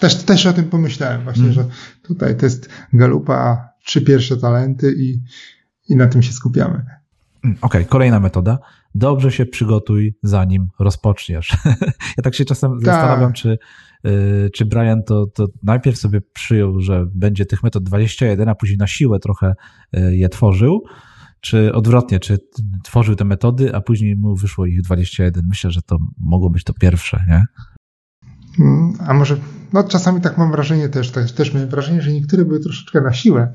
Też, też o tym pomyślałem właśnie, mm. że tutaj test Galupa, trzy pierwsze talenty i, i na tym się skupiamy. Mm, okej, okay, kolejna metoda. Dobrze się przygotuj, zanim rozpoczniesz. <laughs> ja tak się czasem tak. zastanawiam, czy, yy, czy Brian to, to najpierw sobie przyjął, że będzie tych metod 21, a później na siłę trochę yy, je tworzył, czy odwrotnie, czy tworzył te metody, a później mu wyszło ich 21. Myślę, że to mogło być to pierwsze, nie? Mm, a może, no czasami tak mam wrażenie też, też, też miałem wrażenie, że niektóre były troszeczkę na siłę,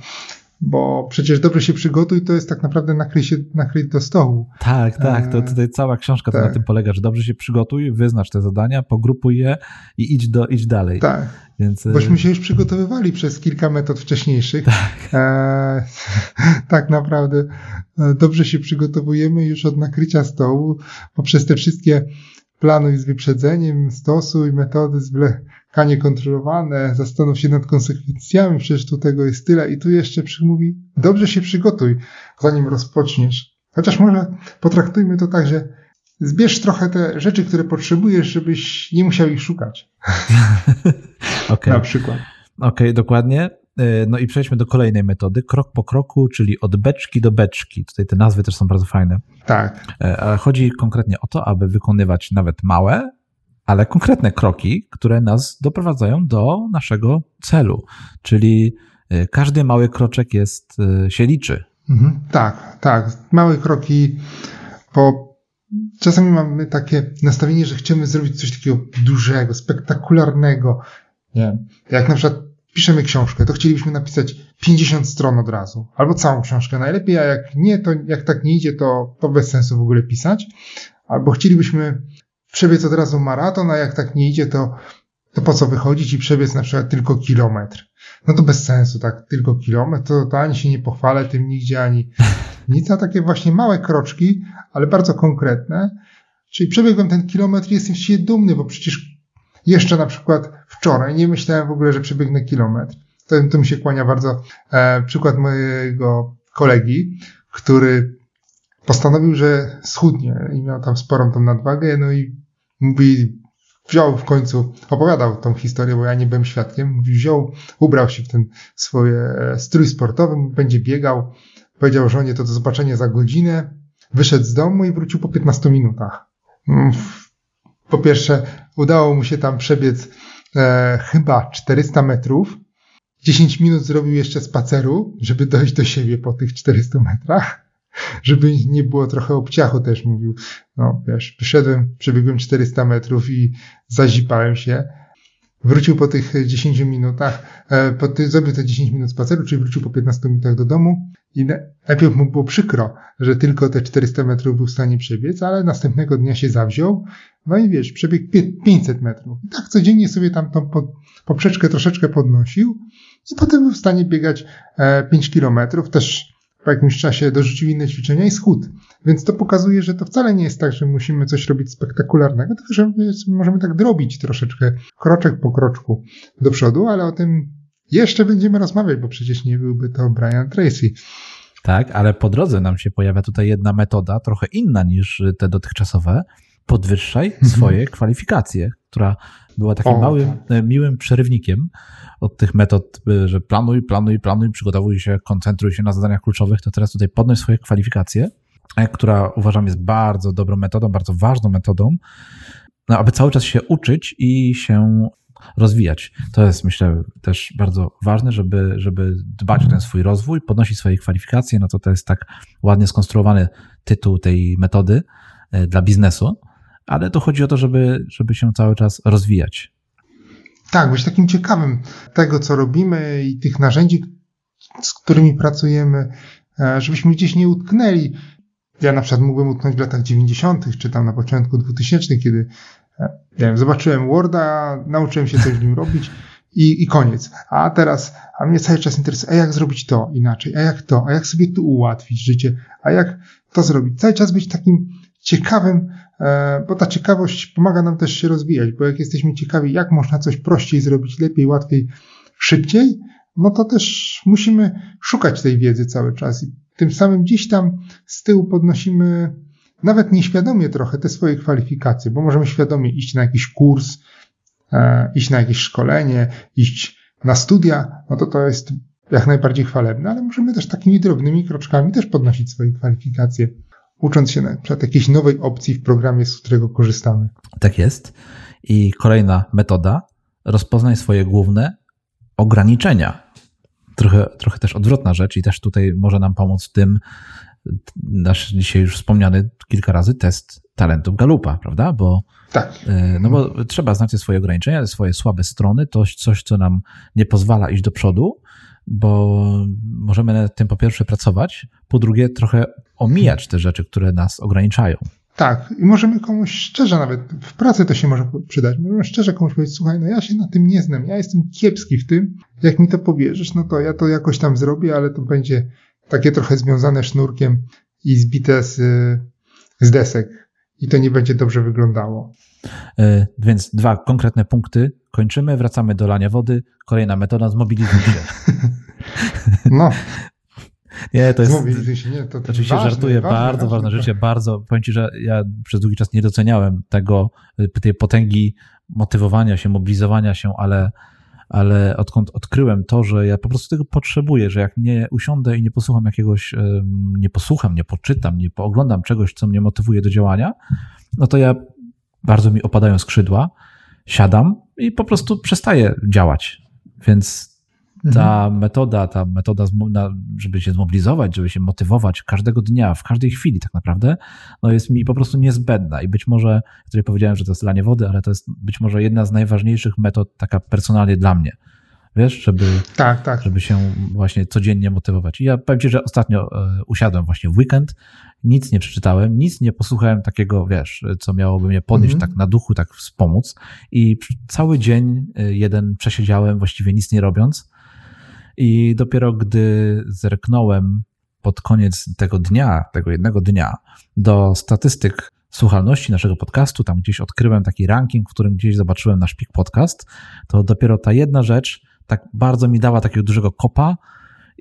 bo przecież dobrze się przygotuj, to jest tak naprawdę nakryj się, nakryj do stołu. Tak, tak, to e, tutaj cała książka tak. na tym polega, że dobrze się przygotuj, wyznacz te zadania, pogrupuj je i idź, do, idź dalej. Tak, Więc... E, bośmy się już przygotowywali przez kilka metod wcześniejszych. Tak, e, <laughs> tak naprawdę e, dobrze się przygotowujemy już od nakrycia stołu, poprzez te wszystkie planuj z wyprzedzeniem, stosuj metody zwlekanie kontrolowane, zastanów się nad konsekwencjami, przecież tu tego jest tyle i tu jeszcze przymówi, dobrze się przygotuj, zanim rozpoczniesz. Chociaż może potraktujmy to tak, że zbierz trochę te rzeczy, które potrzebujesz, żebyś nie musiał ich szukać. <laughs> okay. Na przykład. Okej, okay, dokładnie. E, no i przejdźmy do kolejnej metody, krok po kroku, czyli od beczki do beczki. Tutaj te nazwy też są bardzo fajne. Tak. E, chodzi konkretnie o to, aby wykonywać nawet małe, ale konkretne kroki, które nas doprowadzają do naszego celu. Czyli e, każdy mały kroczek jest, się liczy. Mhm, tak, tak. Małe kroki, bo czasami mamy takie nastawienie, że chcemy zrobić coś takiego dużego, spektakularnego. Nie Jak na przykład piszemy książkę, to chcielibyśmy napisać 50 stron od razu, albo całą książkę najlepiej, a jak nie, to jak tak nie idzie, to, to bez sensu w ogóle pisać. Albo chcielibyśmy przebiec od razu maraton, a jak tak nie idzie, to, to po co wychodzić i przebiec na przykład tylko kilometr. No to bez sensu, tak, tylko kilometr, to, to ani się nie pochwalę tym nigdzie, ani <laughs> nic, a takie właśnie małe kroczki, ale bardzo konkretne. Czyli przebiegłem ten kilometr i jestem się dumny, bo przecież jeszcze na przykład wczoraj nie myślałem w ogóle, że przebiegnę kilometr. To, to mi się kłania bardzo e, przykład mojego kolegi, który postanowił, że schudnie i miał tam sporą tą nadwagę, no i mówi, wziął w końcu, opowiadał tą historię, bo ja nie byłem świadkiem, mówi, wziął, ubrał się w ten swój e, strój sportowy, będzie biegał, powiedział żonie to do zobaczenia za godzinę, wyszedł z domu i wrócił po 15 minutach. Mm, po pierwsze, udało mu się tam przebiec e, chyba 400 metrów. 10 minut zrobił jeszcze spaceru, żeby dojść do siebie po tych 400 metrach, żeby nie było trochę obciachu też mówił. No wiesz, wyszedłem, przebiegłem 400 metrów i zazipałem się. Wrócił po tych 10 minutach, e, po ty, zrobił te 10 minut spaceru, czyli wrócił po 15 minutach do domu i najpierw mu było przykro, że tylko te 400 metrów był w stanie przebiec, ale następnego dnia się zawziął, no i wiesz, przebiegł 500 metrów. I tak codziennie sobie tam tą poprzeczkę troszeczkę podnosił i potem był w stanie biegać 5 e, kilometrów, też po jakimś czasie dorzucił inne ćwiczenia i schód. Więc to pokazuje, że to wcale nie jest tak, że musimy coś robić spektakularnego, tylko że możemy tak drobić troszeczkę, kroczek po kroczku do przodu, ale o tym jeszcze będziemy rozmawiać, bo przecież nie byłby to Brian Tracy. Tak, ale po drodze nam się pojawia tutaj jedna metoda, trochę inna niż te dotychczasowe. Podwyższaj mhm. swoje kwalifikacje, która była takim o, małym, tak. E, miłym przerywnikiem od tych metod, e, że planuj, planuj, planuj, przygotowuj się, koncentruj się na zadaniach kluczowych, to teraz tutaj podnoś swoje kwalifikacje, e, która uważam jest bardzo dobrą metodą, bardzo ważną metodą, no, aby cały czas się uczyć i się rozwijać. To jest, myślę, też bardzo ważne, żeby, żeby dbać o ten swój rozwój, podnosić swoje kwalifikacje. No to to jest tak ładnie skonstruowany tytuł tej metody dla biznesu, ale to chodzi o to, żeby, żeby się cały czas rozwijać. Tak, być takim ciekawym tego, co robimy i tych narzędzi, z którymi pracujemy, e, żebyśmy gdzieś nie utknęli. Ja na przykład mógłbym utknąć w latach 90., czy tam na początku 2000, kiedy e, nie wiem, zobaczyłem Worda, nauczyłem się coś w nim robić i, i koniec. A teraz, a mnie cały czas interesuje, a jak zrobić to inaczej, a jak to, a jak sobie tu ułatwić życie, a jak to zrobić. Cały czas być takim ciekawym, bo ta ciekawość pomaga nam też się rozwijać, bo jak jesteśmy ciekawi, jak można coś prościej zrobić, lepiej, łatwiej, szybciej, no to też musimy szukać tej wiedzy cały czas. I tym samym gdzieś tam z tyłu podnosimy nawet nieświadomie trochę te swoje kwalifikacje, bo możemy świadomie iść na jakiś kurs, e, iść na jakieś szkolenie, iść na studia, no to to jest jak najbardziej chwalebne, ale możemy też takimi drobnymi kroczkami też podnosić swoje kwalifikacje ucząc się na przykład jakiejś nowej opcji w programie, z którego korzystamy. Tak jest. I kolejna metoda, rozpoznaj swoje główne ograniczenia. Trochę, trochę też odwrotna rzecz i też tutaj może nam pomóc w tym nasz dzisiaj już wspomniany kilka razy test talentów Galupa, prawda? Bo, tak. E, no bo trzeba znać swoje ograniczenia, swoje słabe strony, to coś, co nam nie pozwala iść do przodu, bo możemy nad tym po pierwsze pracować, po drugie trochę omijać te rzeczy, które nas ograniczają. Tak, i możemy komuś szczerze, nawet w pracy to się może przydać, możemy szczerze komuś powiedzieć, słuchaj, no ja się na tym nie znam, ja jestem kiepski w tym, jak mi to pobierzesz, no to ja to jakoś tam zrobię, ale to będzie takie trochę związane sznurkiem i zbite z, z desek i to nie będzie dobrze wyglądało. Yy, więc dwa konkretne punkty. Kończymy, wracamy do lania wody. Kolejna metoda, zmobilizuj się. <laughs> No. <laughs> Nie, to jest. Się, nie, to, to oczywiście ważne, żartuję, ważne, bardzo ważne, ważne życie, bardzo. Powiem Ci, że ja przez długi czas nie doceniałem tego, y, tej potęgi motywowania się, mobilizowania się, ale ale odkąd odkryłem to, że ja po prostu tego potrzebuję, że jak nie usiądę i nie posłucham jakiegoś, nie posłucham, nie poczytam, nie pooglądam czegoś, co mnie motywuje do działania, no to ja bardzo mi opadają skrzydła, siadam i po prostu przestaję działać. Więc ta mhm. metoda, ta metoda, żeby się zmobilizować, żeby się motywować każdego dnia, w każdej chwili tak naprawdę, no jest mi po prostu niezbędna i być może, tutaj powiedziałem, że to jest lanie wody, ale to jest być może jedna z najważniejszych metod taka personalnie dla mnie. Wiesz, żeby, tak, tak. żeby się właśnie codziennie motywować. I ja powiem Ci, że ostatnio e, usiadłem właśnie w weekend, nic nie przeczytałem, nic nie posłuchałem takiego, wiesz, co miałoby mnie podnieść -hmm. tak na duchu, tak wspomóc. I cały dzień e, jeden przesiedziałem, właściwie nic nie robiąc i dopiero gdy zerknąłem pod koniec tego dnia, tego jednego dnia, do statystyk słuchalności naszego podcastu, tam gdzieś odkryłem taki ranking, w którym gdzieś zobaczyłem nasz Pik Podcast, to dopiero ta jedna rzecz tak bardzo mi dała takiego dużego kopa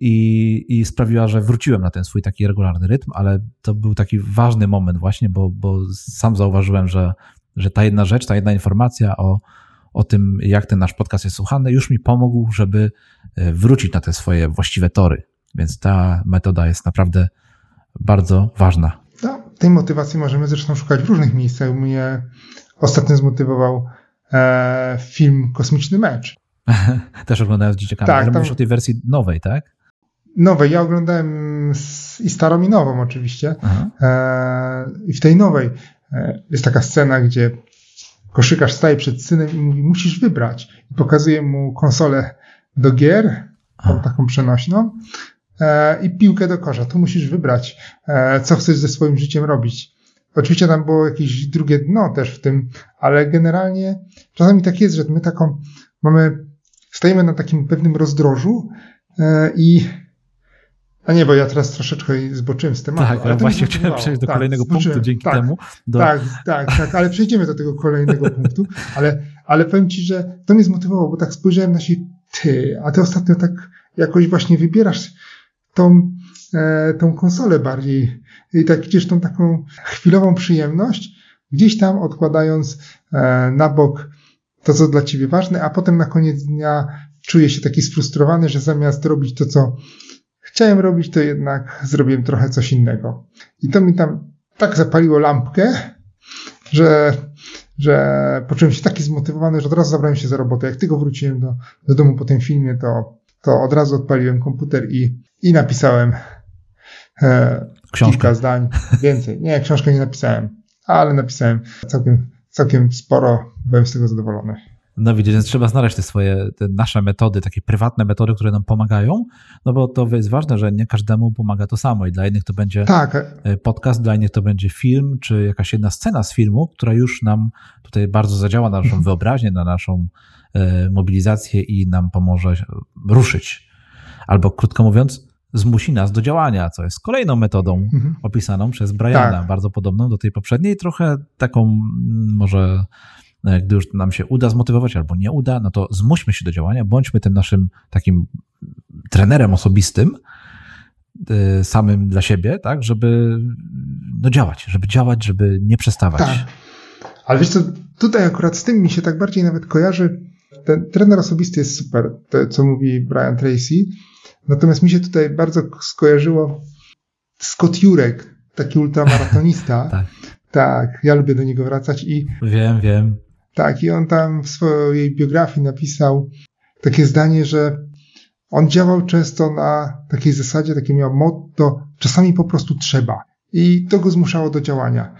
i, i sprawiła, że wróciłem na ten swój taki regularny rytm, ale to był taki ważny moment właśnie, bo, bo sam zauważyłem, że, że ta jedna rzecz, ta jedna informacja o, o tym, jak ten nasz podcast jest słuchany, już mi pomógł, żeby e, wrócić na te swoje właściwe tory. Więc ta metoda jest naprawdę bardzo ważna. No, tej motywacji możemy zresztą szukać w różnych miejscach. Mnie ostatnio zmotywował e, film Kosmiczny Mecz. <laughs> Też oglądałem z dzieciakami. Tak, Ale tam... mówisz o tej wersji nowej, tak? Nowej. Ja oglądałem i starą i nową oczywiście. E, I w tej nowej e, jest taka scena, gdzie koszykarz staje przed synem i mówi, musisz wybrać. I pokazuje mu konsolę do gier, tą taką przenośną, e, i piłkę do kosza. Tu musisz wybrać, e, co chcesz ze swoim życiem robić. Oczywiście tam było jakieś drugie dno też w tym, ale generalnie czasami tak jest, że my taką mamy, stoimy na takim pewnym rozdrożu e, i a nie, bo ja teraz troszeczkę zboczyłem z tematu. Tak, ale właśnie chciałem przejść do tak, kolejnego punktu dzięki tak, temu. Do... Tak, tak, tak, ale przejdziemy do tego kolejnego <laughs> punktu. Ale, ale powiem Ci, że to mnie zmotywowało, bo tak spojrzałem na siebie, ty, a Ty ostatnio tak jakoś właśnie wybierasz tą, e, tą konsolę bardziej i tak gdzieś tą taką chwilową przyjemność, gdzieś tam odkładając e, na bok to, co dla ciebie ważne, a potem na koniec dnia czuję się taki sfrustrowany, że zamiast robić to, co chciałem robić, to jednak zrobiłem trochę coś innego. I to mi tam tak zapaliło lampkę, że, że poczułem się taki zmotywowany, że od razu zabrałem się za robotę. Jak tylko wróciłem do, do domu po tym filmie, to, to od razu odpaliłem komputer i, i napisałem e, kilka zdań więcej. Nie, książkę nie napisałem, ale napisałem całkiem, całkiem sporo. Byłem z tego zadowolony. No widzisz, więc trzeba znaleźć te swoje, te nasze metody, takie prywatne metody, które nam pomagają, no bo to jest ważne, że nie każdemu pomaga to samo i dla jednych to będzie tak. E, podcast, dla innych to będzie film, czy jakaś jedna scena z filmu, która już nam tutaj bardzo zadziała na naszą mhm. wyobraźnię, na naszą e, mobilizację i nam pomoże ruszyć. Albo krótko mówiąc, zmusi nas do działania, co jest kolejną metodą mhm. opisaną przez Briana, tak. bardzo podobną do tej poprzedniej, trochę taką może E, gdy już nam się uda zmotywować albo nie uda, no to zmuśmy się do działania, bądźmy tym naszym takim trenerem osobistym, e, samym dla siebie, tak, żeby no działać, żeby działać, żeby nie przestawać. Tak. Ale wiesz co, tutaj akurat z tym mi się tak bardziej nawet kojarzy, ten trener osobisty jest super, to co mówi Brian Tracy, natomiast mi się tutaj bardzo skojarzyło Scott Jurek, taki ultramaratonista. <laughs> tak. Tak, ja lubię do niego wracać i... Wiem, wiem. Tak, i on tam w swojej biografii napisał takie zdanie, że on działał często na takiej zasadzie, takie miał motto, czasami po prostu trzeba. I to go zmuszało do działania.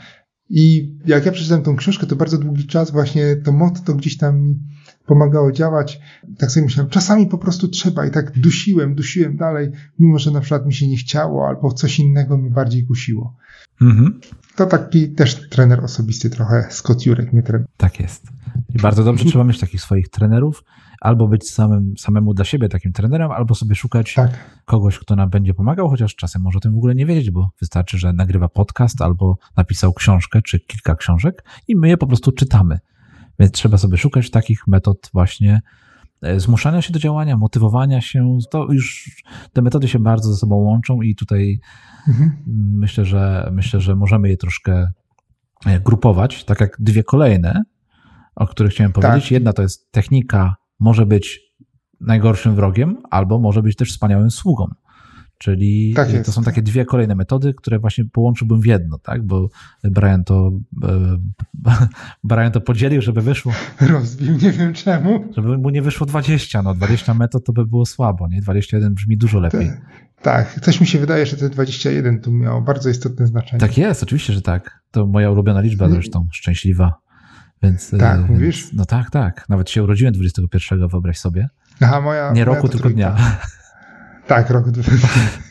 I jak ja przeczytałem tą książkę, to bardzo długi czas właśnie to motto gdzieś tam mi pomagało działać. Tak sobie myślałem, czasami po prostu trzeba i tak dusiłem, dusiłem dalej, mimo że na przykład mi się nie chciało albo coś innego mnie bardziej kusiło. Mhm. To taki też trener osobisty trochę, Scott Jurek mnie trenuje. Tak jest. I bardzo dobrze trzeba mieć takich swoich trenerów, albo być samym, samemu dla siebie takim trenerem, albo sobie szukać tak. kogoś, kto nam będzie pomagał, chociaż czasem może o tym w ogóle nie wiedzieć, bo wystarczy, że nagrywa podcast albo napisał książkę, czy kilka książek i my je po prostu czytamy. Więc trzeba sobie szukać takich metod właśnie zmuszania się do działania, motywowania się. To już te metody się bardzo ze sobą łączą i tutaj mhm. myślę, że myślę, że możemy je troszkę e, grupować, tak jak dwie kolejne, o których chciałem powiedzieć. Tak. Jedna to jest technika, może być najgorszym wrogiem, albo może być też wspaniałym sługą. Czyli tak to są takie dwie kolejne metody, które właśnie połączyłbym w jedno, tak? Bo Brian to, e, <laughs> Brian to podzielił, żeby wyszło. Rozbił, nie wiem czemu. Żeby mu nie wyszło 20. No 20 metod to by było słabo, nie? 21 brzmi dużo lepiej. Tak, coś mi się wydaje, że te 21 tu miało bardzo istotne znaczenie. Tak jest, oczywiście, że tak. To moja ulubiona liczba zresztą, szczęśliwa. Więc, tak, e, więc, mówisz? No tak, tak. Nawet się urodziłem 21, wyobraź sobie. Aha, moja. Nie roku, tylko dnia. Tak, rok 2021.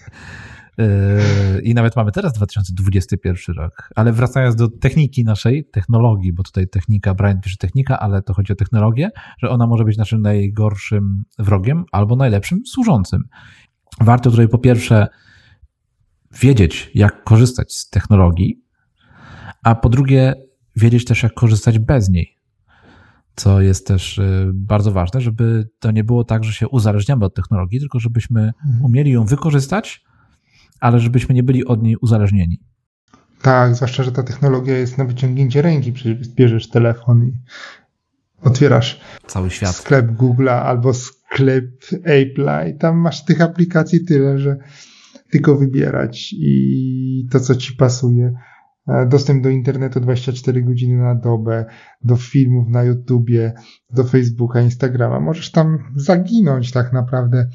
Yy, <laughs> I nawet mamy teraz 2021 rok. Ale wracając do techniki naszej, technologii, bo tutaj technika, Brian pisze technika, ale to chodzi o technologię, że ona może być naszym najgorszym wrogiem albo najlepszym służącym. Warto tutaj po pierwsze wiedzieć, jak korzystać z technologii, a po drugie wiedzieć też, jak korzystać bez niej co jest też y, bardzo ważne, żeby to nie było tak, że się uzależniamy od technologii, tylko żebyśmy mhm. umieli ją wykorzystać, ale żebyśmy nie byli od niej uzależnieni. Tak, zwłaszcza, że ta technologia jest na wyciągnięcie ręki. Przecież bierzesz telefon i otwierasz cały świat. Sklep Google'a albo sklep Apple'a i tam masz tych aplikacji tyle, że tylko wybierać i to, co ci pasuje. E, dostęp do internetu 24 godziny na dobę, do filmów na YouTubie, do Facebooka, Instagrama. Możesz tam zaginąć tak naprawdę.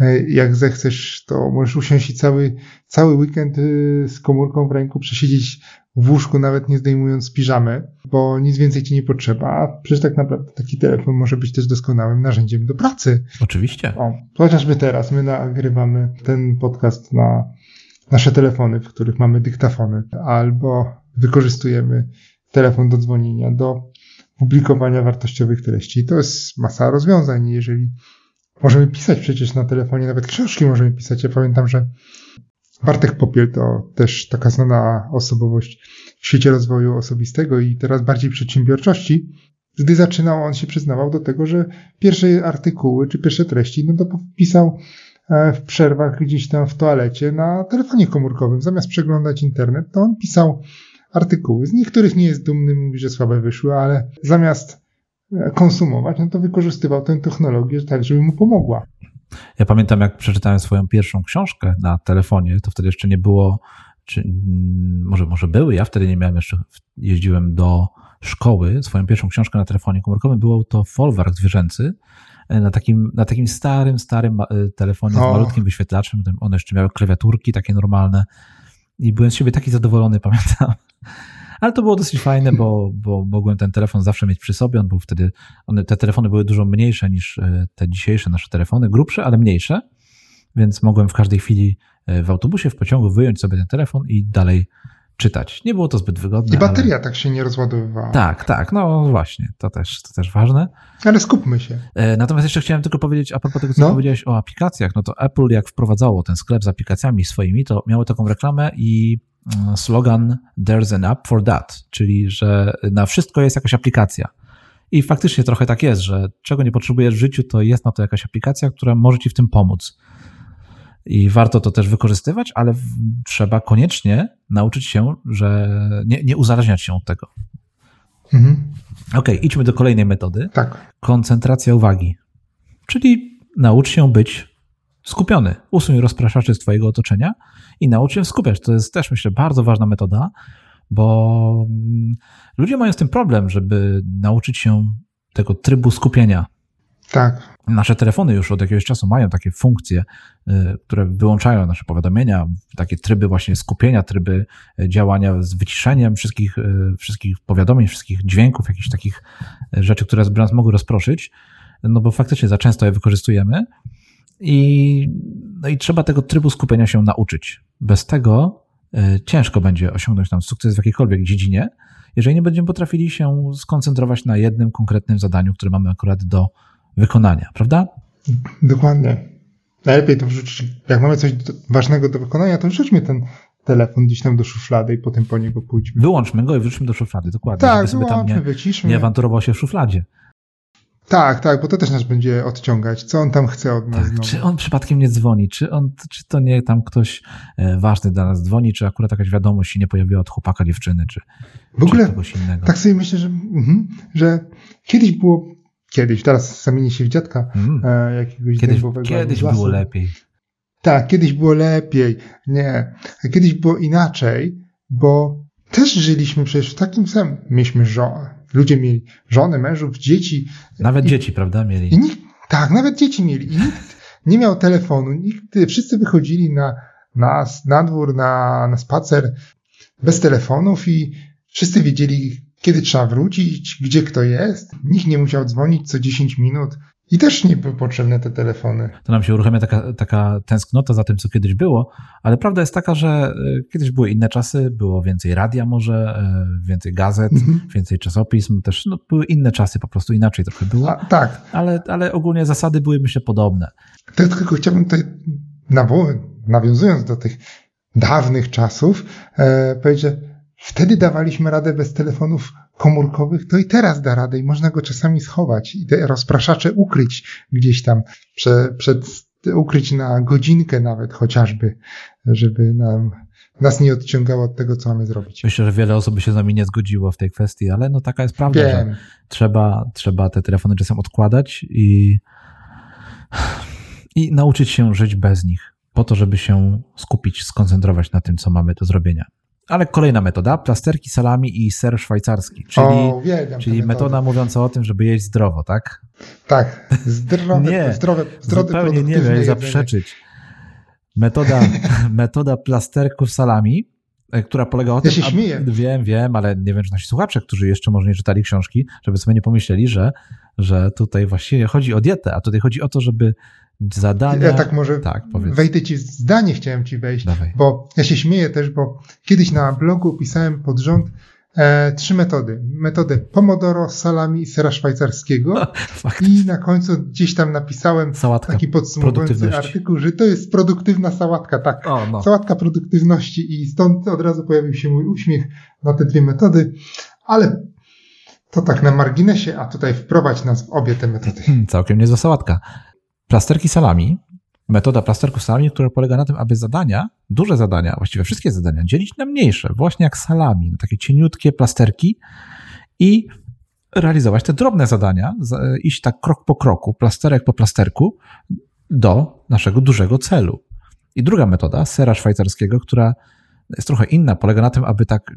E, jak zechcesz, to możesz usiąść i cały, cały weekend y, z komórką w ręku przesiedzieć w łóżku, nawet nie zdejmując piżamy, bo nic więcej ci nie potrzeba. A przecież tak naprawdę taki telefon może być też doskonałym narzędziem do pracy. Oczywiście. O, chociażby teraz my nagrywamy ten podcast na nasze telefony, w których mamy dyktafony, albo wykorzystujemy telefon do dzwonienia, do publikowania wartościowych treści. To jest masa rozwiązań. Jeżeli możemy pisać przecież na telefonie, nawet książki możemy pisać. Ja pamiętam, że Bartek Popiel to też taka znana osobowość w świecie rozwoju osobistego i teraz bardziej przedsiębiorczości. Gdy zaczynał, on się przyznawał do tego, że pierwsze artykuły czy pierwsze treści, no to pisał w przerwach gdzieś tam w toalecie na telefonie komórkowym. Zamiast przeglądać internet, to on pisał artykuły. Z niektórych nie jest dumny, mówi, że słabe wyszły, ale zamiast e, konsumować, no to wykorzystywał tę technologię tak, żeby mu pomogła. Ja pamiętam, jak przeczytałem swoją pierwszą książkę na telefonie, to wtedy jeszcze nie było, czy mm, może, może były, ja wtedy nie miałem jeszcze, jeździłem do szkoły, swoją pierwszą książkę na telefonie komórkowym, było to folwark zwierzęcy, e, na takim, na takim starym, starym e, telefonie o. z malutkim wyświetlaczem. One jeszcze miały klawiaturki takie normalne i byłem z siebie taki zadowolony, <laughs> pamiętam. Ale to było dosyć fajne, bo, bo mogłem ten telefon zawsze mieć przy sobie. On był wtedy, one, te telefony były dużo mniejsze niż e, te dzisiejsze nasze telefony, grubsze, ale mniejsze, więc mogłem w każdej chwili w autobusie, w pociągu wyjąć sobie ten telefon i dalej czytać. Nie było to zbyt wygodne. I bateria ale... tak się nie rozładowywała. Tak, tak, no właśnie, to też, to też ważne. Ale skupmy się. E, natomiast jeszcze chciałem tylko powiedzieć, a propos tego, co no. powiedziałeś o aplikacjach, no to Apple jak wprowadzało ten sklep z aplikacjami swoimi, to miało taką reklamę i mm, slogan There's an app for that, czyli że na wszystko jest jakaś aplikacja. I faktycznie trochę tak jest, że czego nie potrzebujesz w życiu, to jest na to jakaś aplikacja, która może ci w tym pomóc i warto to też wykorzystywać, ale trzeba koniecznie nauczyć się, że nie, nie uzależniać się od tego. Mhm. Ok, idźmy do kolejnej metody. Tak. Koncentracja uwagi. Czyli naucz się być skupiony. Usuń rozpraszaczy z Twojego otoczenia i naucz się skupiać. To jest też, myślę, bardzo ważna metoda, bo mm, ludzie mają z tym problem, żeby nauczyć się tego trybu skupienia. Tak. Nasze telefony już od jakiegoś czasu mają takie funkcje, y, które wyłączają nasze powiadomienia, takie tryby właśnie skupienia, tryby y, działania z wyciszeniem wszystkich, y, wszystkich powiadomień, wszystkich dźwięków, jakichś takich rzeczy, które nas mogły rozproszyć, no bo faktycznie za często je wykorzystujemy i, no i trzeba tego trybu skupienia się nauczyć. Bez tego ciężko będzie osiągnąć nam sukces w jakiejkolwiek dziedzinie, jeżeli nie będziemy potrafili się skoncentrować na jednym konkretnym zadaniu, które mamy akurat do wykonania, prawda? Dokładnie. Najlepiej to wrzucić. Jak mamy coś ważnego do wykonania, to wrzućmy ten telefon gdzieś tam do szuflady i potem po niego pójdźmy. Wyłączmy go i wrzućmy do szuflady, dokładnie. Tak, żeby sobie tam nie, wyciszmy. nie awanturował się w szufladzie. Tak, tak, bo to też nas będzie odciągać. Co on tam chce od nas? Tak, czy on przypadkiem nie dzwoni? Czy, on, czy to nie tam ktoś e, ważny dla nas dzwoni? Czy akurat jakaś wiadomość się nie pojawiła od chłopaka, dziewczyny? Czy, w ogóle czy kogoś innego? Tak sobie myślę, że, mm, że kiedyś było Kiedyś, teraz zamieni się w dziadka mm. e, jakiegoś Kiedyś, kiedyś było lepiej. Tak, kiedyś było lepiej. Nie. Kiedyś było inaczej, bo też żyliśmy przecież w takim samym. Mieliśmy żonę. Ludzie mieli żonę, mężów, dzieci. Nawet I, dzieci, prawda, mieli. Nikt, tak, nawet dzieci mieli. I nikt nie miał telefonu. Nikt, wszyscy wychodzili na, na, na dwór, na, na spacer bez telefonów i wszyscy wiedzieli, kiedy trzeba wrócić, gdzie kto jest. Nikt nie musiał dzwonić co 10 minut. I też nie były potrzebne te telefony. To nam się uruchamia taka, taka tęsknota za tym, co kiedyś było, ale prawda jest taka, że e, kiedyś były inne czasy, było więcej radia może, e, więcej gazet, mhm. więcej czasopism, też no, były inne czasy, po prostu inaczej trochę było. A, tak. Ale, ale ogólnie zasady były myślę podobne. To tylko chciałbym tutaj, nawiązując do tych dawnych czasów, e, powiedzieć, Wtedy dawaliśmy radę bez telefonów komórkowych, to i teraz da radę i można go czasami schować i te rozpraszacze ukryć gdzieś tam prze, przed, ukryć na godzinkę nawet chociażby, żeby nam nas nie odciągało od tego, co mamy zrobić. Myślę, że wiele osób by się z nami nie zgodziło w tej kwestii, ale no taka jest prawda, Wiem. że trzeba, trzeba te telefony czasem odkładać i, i nauczyć się żyć bez nich, po to, żeby się skupić, skoncentrować na tym, co mamy do zrobienia. Ale kolejna metoda, plasterki, salami i ser szwajcarski, czyli, o, czyli metoda mówiąca o tym, żeby jeść zdrowo, tak? Tak, zdrowe, <laughs> nie, zdrowe, zdrowe zupełnie nie wiem, zaprzeczyć. Metoda, <laughs> metoda plasterków salami, e, która polega o tym... Ja się śmieję. Wiem, wiem, ale nie wiem, czy nasi słuchacze, którzy jeszcze może nie czytali książki, żeby sobie nie pomyśleli, że, że tutaj właściwie chodzi o dietę, a tutaj chodzi o to, żeby zadania. Ja tak może tak, wejdę ci zdanie, chciałem ci wejść, Dawaj. bo ja się śmieję też, bo kiedyś na blogu opisałem pod rząd e, trzy metody. Metodę Pomodoro, salami i sera szwajcarskiego. <laughs> I na końcu gdzieś tam napisałem Sałatka taki podsumowujący artykuł, że to jest produktywna sałatka, tak. O, no. Sałatka produktywności i stąd od razu pojawił się mój uśmiech na te dwie metody, ale to tak na marginesie, a tutaj wprowadź nas w obie te metody. Hmm, całkiem niezła sałatka. Plasterki salami metoda plasterków salami, która polega na tym, aby zadania, duże zadania, właściwie wszystkie zadania, dzielić na mniejsze, właśnie jak salami, takie cieniutkie plasterki i realizować te drobne zadania, iść tak krok po kroku, plasterek po plasterku do naszego dużego celu. I druga metoda, sera szwajcarskiego, która jest trochę inna, polega na tym, aby tak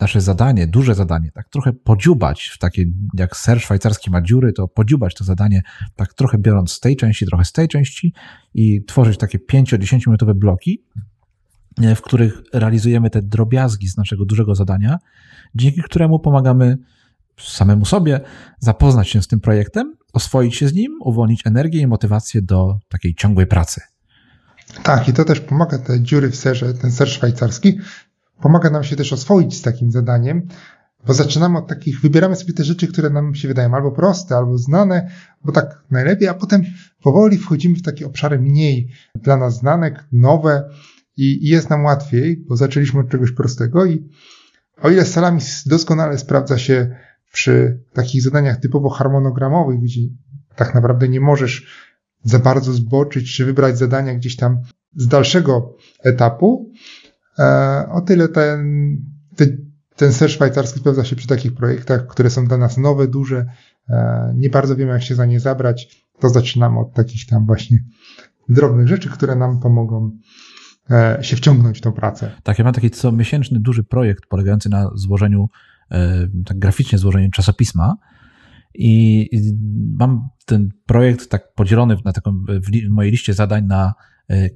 nasze zadanie, duże zadanie, tak trochę podziubać w takie, jak ser szwajcarski ma dziury, to podziubać to zadanie, tak trochę biorąc z tej części, trochę z tej części i tworzyć takie 5-10 minutowe bloki, e, w których realizujemy te drobiazgi z naszego dużego zadania, dzięki któremu pomagamy samemu sobie zapoznać się z tym projektem, oswoić się z nim, uwolnić energię i motywację do takiej ciągłej pracy. Tak, i to też pomaga, te dziury w serze, ten ser szwajcarski, pomaga nam się też oswoić z takim zadaniem, bo zaczynamy od takich, wybieramy sobie te rzeczy, które nam się wydają albo proste, albo znane, bo tak najlepiej, a potem powoli wchodzimy w takie obszary mniej dla nas znane, nowe i, i jest nam łatwiej, bo zaczęliśmy od czegoś prostego i o ile salami doskonale sprawdza się przy takich zadaniach typowo harmonogramowych, gdzie tak naprawdę nie możesz za bardzo zboczyć, czy wybrać zadania gdzieś tam z dalszego etapu. E, o tyle ten, ten ser szwajcarski sprawdza się przy takich projektach, które są dla nas nowe, duże, e, nie bardzo wiemy, jak się za nie zabrać, to zaczynamy od takich tam właśnie drobnych rzeczy, które nam pomogą e, się wciągnąć w tą pracę. Tak, ja mam taki co miesięczny duży projekt polegający na złożeniu, tak graficznie złożeniu czasopisma, i mam ten projekt tak podzielony na taką, w mojej liście zadań na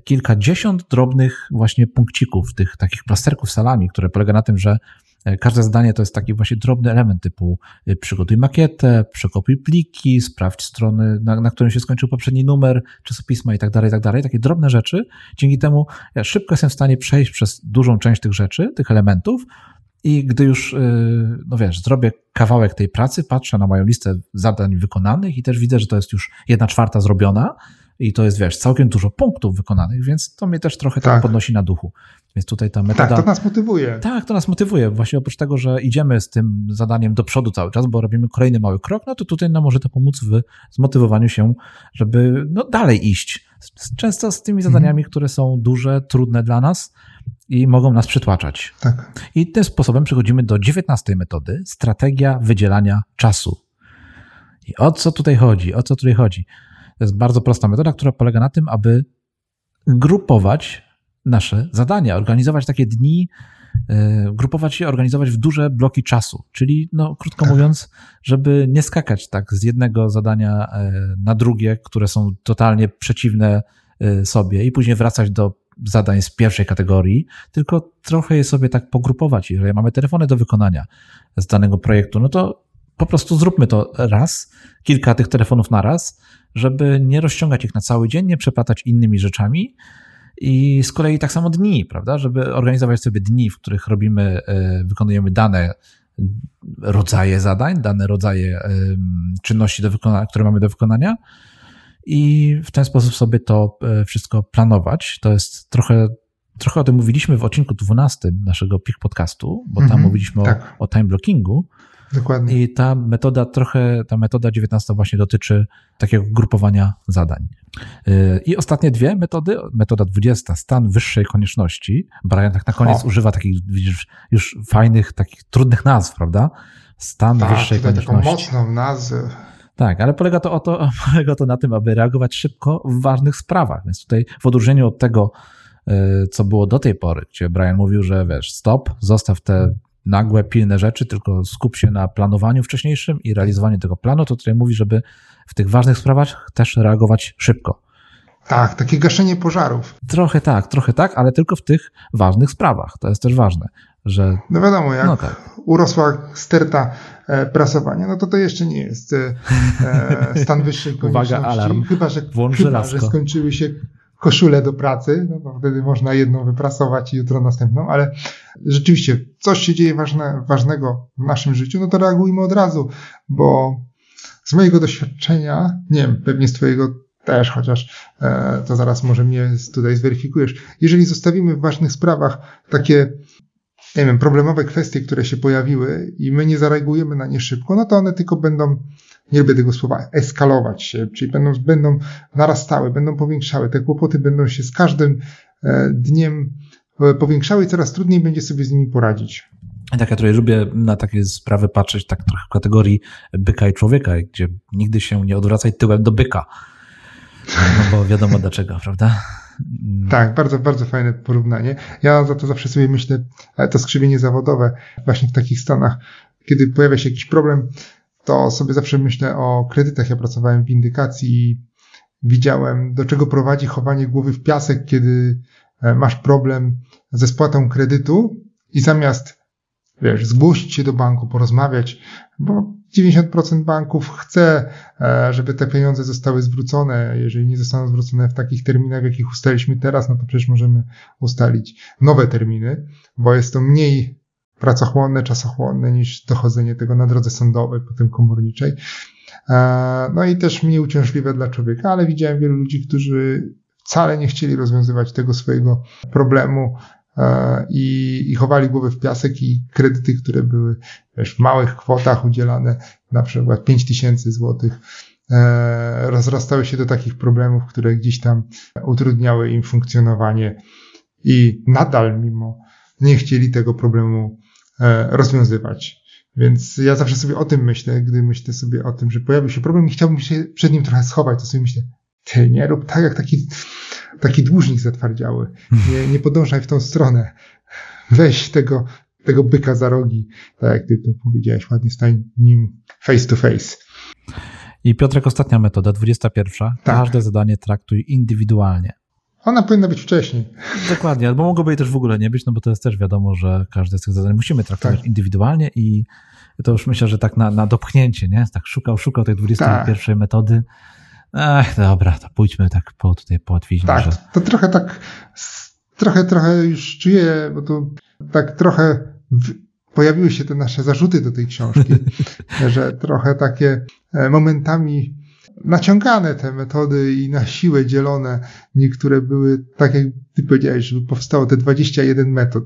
kilkadziesiąt drobnych właśnie punkcików, tych takich plasterków salami, które polega na tym, że e, Każde zadanie to jest taki właśnie drobny element typu e, przygotuj makietę, przekopiuj pliki, sprawdź strony, na, na którym się skończył poprzedni numer czasopisma i tak dalej, i tak dalej. Takie drobne rzeczy. Dzięki temu ja szybko jestem w stanie przejść przez dużą część tych rzeczy, tych elementów, i gdy już, no wiesz, zrobię kawałek tej pracy, patrzę na moją listę zadań wykonanych i też widzę, że to jest już jedna czwarta zrobiona i to jest, wiesz, całkiem dużo punktów wykonanych, więc to mnie też trochę tak, tak podnosi na duchu. Więc tutaj ta metoda... Tak, to nas motywuje. Tak, to nas motywuje. Właśnie oprócz tego, że idziemy z tym zadaniem do przodu cały czas, bo robimy kolejny mały krok, no to tutaj nam może to pomóc w zmotywowaniu się, żeby no, dalej iść. Często z tymi zadaniami, mhm. które są duże, trudne dla nas, i mogą nas przytłaczać. Tak. I tym sposobem przechodzimy do dziewiętnastej metody, strategia wydzielania czasu. I o co tutaj chodzi? O co tutaj chodzi? To jest bardzo prosta metoda, która polega na tym, aby grupować nasze zadania, organizować takie dni, e, grupować się, organizować w duże bloki czasu. Czyli, no, krótko tak. mówiąc, żeby nie skakać tak z jednego zadania e, na drugie, które są totalnie przeciwne e, sobie i później wracać do zadań z pierwszej kategorii, tylko trochę je sobie tak pogrupować. Jeżeli mamy telefony do wykonania z danego projektu, no to po prostu zróbmy to raz, kilka tych telefonów na raz, żeby nie rozciągać ich na cały dzień, nie przeplatać innymi rzeczami. I z kolei tak samo dni, prawda? Żeby organizować sobie dni, w których robimy, e, wykonujemy dane rodzaje zadań, dane rodzaje czynności, do wykonania, które mamy do wykonania, i w ten sposób sobie to e, wszystko planować. To jest trochę, trochę o tym mówiliśmy w odcinku 12 naszego PIK podcastu, bo tam mm -hmm, mówiliśmy tak. o, o time blockingu. Dokładnie. I ta metoda trochę, ta metoda 19 właśnie dotyczy takiego grupowania zadań. E, I ostatnie dwie metody. Metoda 20, stan wyższej konieczności. Brian tak na koniec o. używa takich, widzisz, już fajnych, takich trudnych nazw, prawda? Stan tak, wyższej konieczności. taką mocną nazwę. Tak, ale polega to, o to, <laughs> polega to na tym, aby reagować szybko w ważnych sprawach. Więc tutaj w odróżnieniu od tego, e, co było do tej pory, gdzie Brian mówił, że wiesz, stop, zostaw te nagłe, pilne rzeczy, tylko skup się na planowaniu wcześniejszym i realizowaniu tego planu, to tutaj mówi, żeby w tych ważnych sprawach też reagować szybko. Tak, takie gaszenie pożarów. Trochę tak, trochę tak, ale tylko w tych ważnych sprawach. To jest też ważne, że... No wiadomo, jak no tak. urosła sterta e, prasowania, no to to jeszcze nie jest e, e stan wyższej <laughs> konieczności. Uwaga, alarm. Chyba, że, chyba, że skończyły się koszule do pracy, no to wtedy można jedną wyprasować i jutro następną, ale rzeczywiście coś się dzieje ważne, ważnego w naszym życiu, no to reagujmy od razu, bo z mojego doświadczenia, nie wiem, pewnie z twojego też, chociaż e, to zaraz może mnie tutaj zweryfikujesz. Jeżeli zostawimy w ważnych sprawach takie nie wiem, problemowe kwestie, które się pojawiły i my nie zareagujemy na nie szybko, no to one tylko będą, nie lubię tego słowa, eskalować się, czyli będą, będą narastały, będą powiększały. Te kłopoty będą się z każdym e, dniem e, powiększały i coraz trudniej będzie sobie z nimi poradzić. Tak, ja trochę lubię na takie sprawy patrzeć tak trochę w kategorii byka i człowieka, gdzie nigdy się nie odwracaj tyłem do byka. No bo wiadomo dlaczego, prawda? Tak, bardzo, bardzo fajne porównanie. Ja za to zawsze sobie myślę, to skrzywienie zawodowe właśnie w takich stanach, kiedy pojawia się jakiś problem, to sobie zawsze myślę o kredytach. Ja pracowałem w windykacji i widziałem, do czego prowadzi chowanie głowy w piasek, kiedy e, masz problem ze spłatą kredytu i zamiast wiesz, zgłosić się do banku, porozmawiać, bo 90% banków chce, e, żeby te pieniądze zostały zwrócone. Jeżeli nie zostaną zwrócone w takich terminach, jakich ustaliliśmy teraz, no to przecież możemy ustalić nowe terminy, bo jest to mniej pracochłonne, czasochłonne niż dochodzenie tego na drodze sądowej, potem komorniczej. E, no i też mniej uciążliwe dla człowieka, ale widziałem wielu ludzi, którzy wcale nie chcieli rozwiązywać tego swojego problemu, E, i, i chowali głowę w piasek i kredyty, które były wiesz, w małych kwotach udzielane, na przykład 5 tysięcy złotych, e, rozrastały się do takich problemów, które gdzieś tam utrudniały im funkcjonowanie i nadal mimo nie chcieli tego problemu rozwiązywać. Więc ja zawsze sobie o tym myślę, gdy myślę sobie o tym, że pojawił się problem i chciałbym się przed nim trochę schować, to sobie myślę, ty nie rób tak jak taki taki dłużnik zatwardziały. Nie, nie podążaj w tą stronę. Weź tego, tego byka za rogi, tak jak ty to powiedziałeś, ładnie stań nim face to face. I Piotrek, ostatnia metoda, 21. Tak. Każde zadanie traktuj indywidualnie. Ona powinna być wcześniej. Dokładnie, albo mogłoby jej też w ogóle nie być, no bo to jest też wiadomo, że każde z tych zadań musimy traktować tak. indywidualnie i to już myślę, że tak na, na dopchnięcie, nie? Tak szukał, szukał tej 21 tak. metody Ach, dobra, to pójdźmy tak po tutaj po. Tak, że... to trochę tak, trochę, trochę już czuję, bo to tak trochę w, pojawiły się te nasze zarzuty do tej książki, <laughs> że trochę takie e, momentami naciągane te metody i na siłę dzielone. Niektóre były, tak jak ty powiedziałeś, żeby powstało te 21 metod.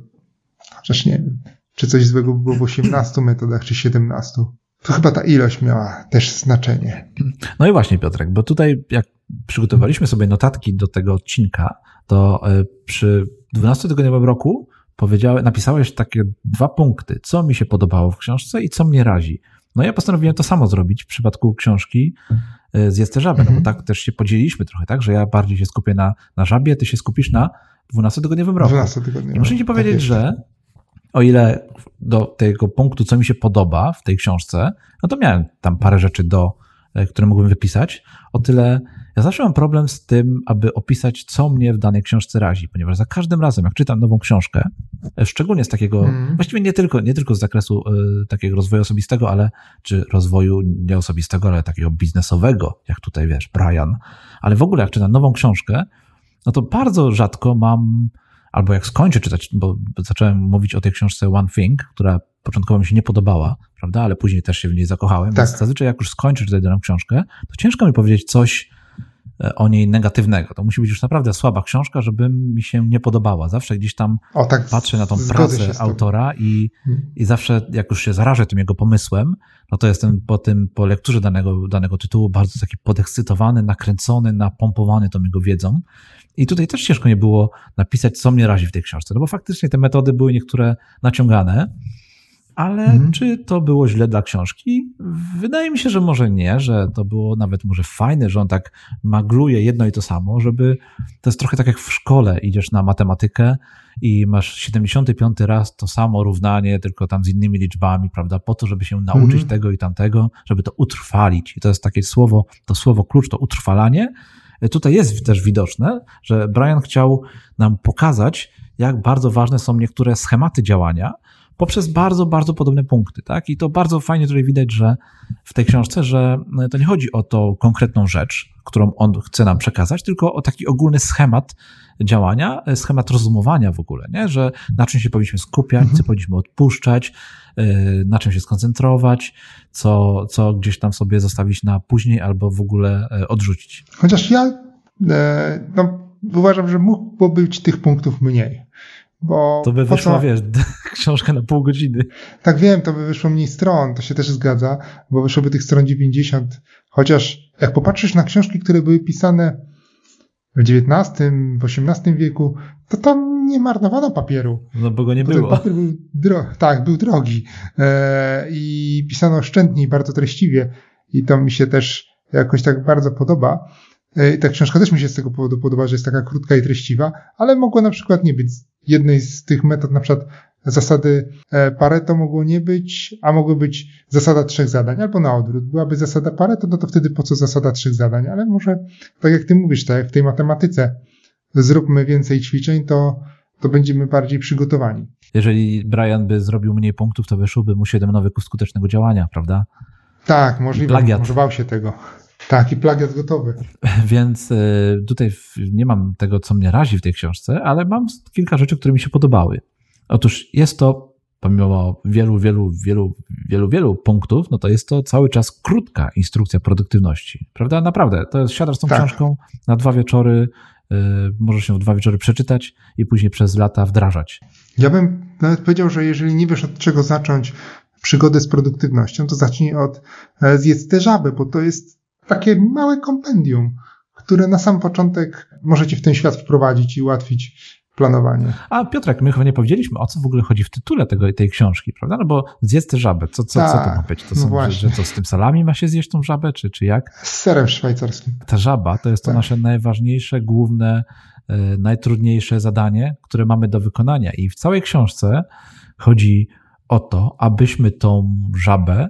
Chociaż nie wiem, czy coś złego było w 18 metodach, czy 17 to chyba ta ilość miała też znaczenie. No i właśnie, Piotrek, bo tutaj jak przygotowaliśmy sobie notatki do tego odcinka, to e, przy 12-tygodniowym roku powiedziałeś, napisałeś takie dwa punkty, co mi się podobało w książce i co mnie razi. No ja postanowiłem to samo zrobić w przypadku książki e, z Jest żabę, no bo mhm. tak też się podzieliliśmy trochę, tak, że ja bardziej się skupię na, na żabie, ty się skupisz na 12-tygodniowym roku. 12 I muszę ci powiedzieć, tak że o ile do tego punktu, co mi się podoba w tej książce, no to miałem tam parę rzeczy, do, e, które mógłbym wypisać, o tyle ja zawsze mam problem z tym, aby opisać, co mnie w danej książce razi, ponieważ za każdym razem, jak czytam nową książkę, e, szczególnie z takiego, hmm. właściwie nie tylko, nie tylko z zakresu y, takiego rozwoju osobistego, ale, czy rozwoju nie osobistego, ale takiego biznesowego, jak tutaj wiesz, Brian, ale w ogóle jak czytam nową książkę, no to bardzo rzadko mam albo jak skończę czytać, bo zacząłem mówić o tej książce One Thing, która początkowo mi się nie podobała, prawda, ale później też się w niej zakochałem, tak. więc zazwyczaj jak już skończę czytać daną książkę, to ciężko mi powiedzieć coś o niej negatywnego. To musi być już naprawdę słaba książka, żeby mi się nie podobała. Zawsze gdzieś tam o, tak, patrzę na tą pracę autora i, hmm. i zawsze jak już się zarażę tym jego pomysłem, no to jestem po tym, po lekturze danego, danego tytułu bardzo taki podekscytowany, nakręcony, napompowany tą jego wiedzą. I tutaj też ciężko nie było napisać, co mnie razi w tej książce, no bo faktycznie te metody były niektóre naciągane, ale mhm. czy to było źle dla książki? Wydaje mi się, że może nie, że to było nawet może fajne, że on tak magluje jedno i to samo, żeby to jest trochę tak jak w szkole, idziesz na matematykę i masz 75 raz to samo równanie, tylko tam z innymi liczbami, prawda, po to, żeby się nauczyć mhm. tego i tamtego, żeby to utrwalić. I to jest takie słowo, to słowo klucz, to utrwalanie, Tutaj jest też widoczne, że Brian chciał nam pokazać, jak bardzo ważne są niektóre schematy działania poprzez bardzo, bardzo podobne punkty. Tak? I to bardzo fajnie tutaj widać, że w tej książce, że to nie chodzi o tą konkretną rzecz, którą on chce nam przekazać, tylko o taki ogólny schemat działania, schemat rozumowania w ogóle, nie? że na czym się powinniśmy skupiać, mhm. co powinniśmy odpuszczać, y, na czym się skoncentrować, co, co gdzieś tam sobie zostawić na później albo w ogóle odrzucić. Chociaż ja e, no, uważam, że mógłby być tych punktów mniej. Bo... To by wyszła, co... wiesz, <laughs> książka na pół godziny. Tak wiem, to by wyszło mniej stron, to się też zgadza, bo wyszłoby tych stron 90, chociaż jak popatrzysz na książki, które były pisane w XIX, w XVIII wieku, to tam nie marnowano papieru. No bo go nie było. Papier był dro- tak, był drogi e, i pisano oszczędnie bardzo treściwie i to mi się też jakoś tak bardzo podoba. E, ta książka też mi się z tego powodu podoba, że jest taka krótka i treściwa, ale mogła na przykład nie być jednej z tych metod, na przykład zasady e, Pareto mogło nie być, a mogło być zasada trzech zadań, albo na odwrót. Byłaby zasada Pareto, no to wtedy po co zasada trzech zadań? Ale może, tak jak ty mówisz, tak jak w tej matematyce, zróbmy więcej ćwiczeń, to, to będziemy bardziej przygotowani. Jeżeli Brian by zrobił mniej punktów, to wyszłoby mu 7 nowych skutecznego działania, prawda? Tak, możliwe. Plagiat. Może bał się tego. Tak, i plagiat gotowy. <laughs> Więc e, tutaj nie mam tego, co mnie razi w tej książce, ale mam kilka rzeczy, które mi się podobały. Otóż jest to, pomimo wielu, wielu, wielu, wielu, wielu punktów, no to jest to cały czas krótka instrukcja produktywności. Prawda? Naprawdę. To jest siadasz z tą tak. książką na dwa wieczory, yy, możesz ją w dwa wieczory przeczytać i później przez lata wdrażać. Ja bym nawet powiedział, że jeżeli nie wiesz od czego zacząć przygodę z produktywnością, to zacznij od e, zjedz te żaby, bo to jest takie małe kompendium, które na sam początek możecie w ten świat wprowadzić i ułatwić planowanie. A Piotrek, my chyba nie powiedzieliśmy, o co w ogóle chodzi w tytule tego, tej książki, prawda? No bo zjedz tę żabę, co, co, co to ma być? To no są, właśnie. że, że to z tym salami ma się zjeść tą żabę, czy, czy jak? Z serem szwajcarskim. Ta żaba to jest to tak. nasze najważniejsze, główne, e, najtrudniejsze zadanie, które mamy do wykonania i w całej książce chodzi o to, abyśmy tą żabę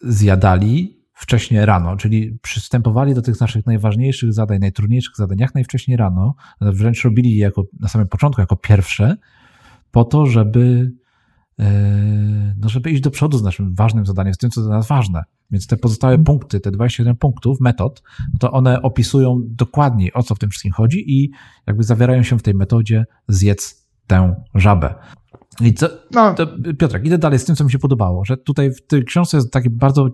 zjadali wcześniej rano, czyli przystępowali do tych naszych najważniejszych zadań, najtrudniejszych zadań jak najwcześniej rano, wręcz robili je jako, na samym początku jako pierwsze, po to, żeby, e, no żeby iść do przodu z naszym ważnym zadaniem, z tym, co dla nas ważne. Więc te pozostałe mhm. punkty, te 27 punktów, metod, to one opisują dokładnie, o co w tym wszystkim chodzi i jakby zawierają się w tej metodzie zjedz tę żabę. I co, no. Piotrek, idę dalej z tym, co mi się podobało, że tutaj w tej książce jest taki bardzo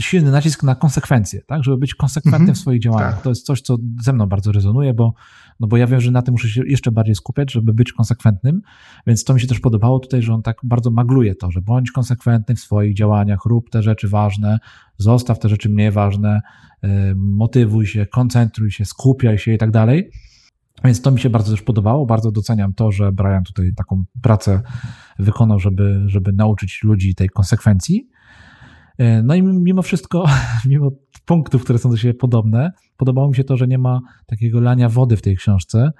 silny nacisk na konsekwencje, tak, żeby być konsekwentnym -hmm. w swoich działaniach. Tak. To jest coś, co ze mną bardzo rezonuje, bo, no bo ja wiem, że na tym muszę się jeszcze bardziej skupiać, żeby być konsekwentnym, więc to mi się też podobało tutaj, że on tak bardzo magluje to, że bądź konsekwentny w swoich działaniach, rób te rzeczy ważne, zostaw te rzeczy mniej ważne, y, motywuj się, koncentruj się, skupiaj się i tak dalej. Więc to mi się bardzo też podobało. Bardzo doceniam to, że Brian tutaj taką pracę wykonał, żeby, żeby nauczyć ludzi tej konsekwencji. E, no i mimo wszystko, <laughs> mimo punktów, które są do siebie podobne, podobało mi się to, że nie ma takiego lania wody w tej książce,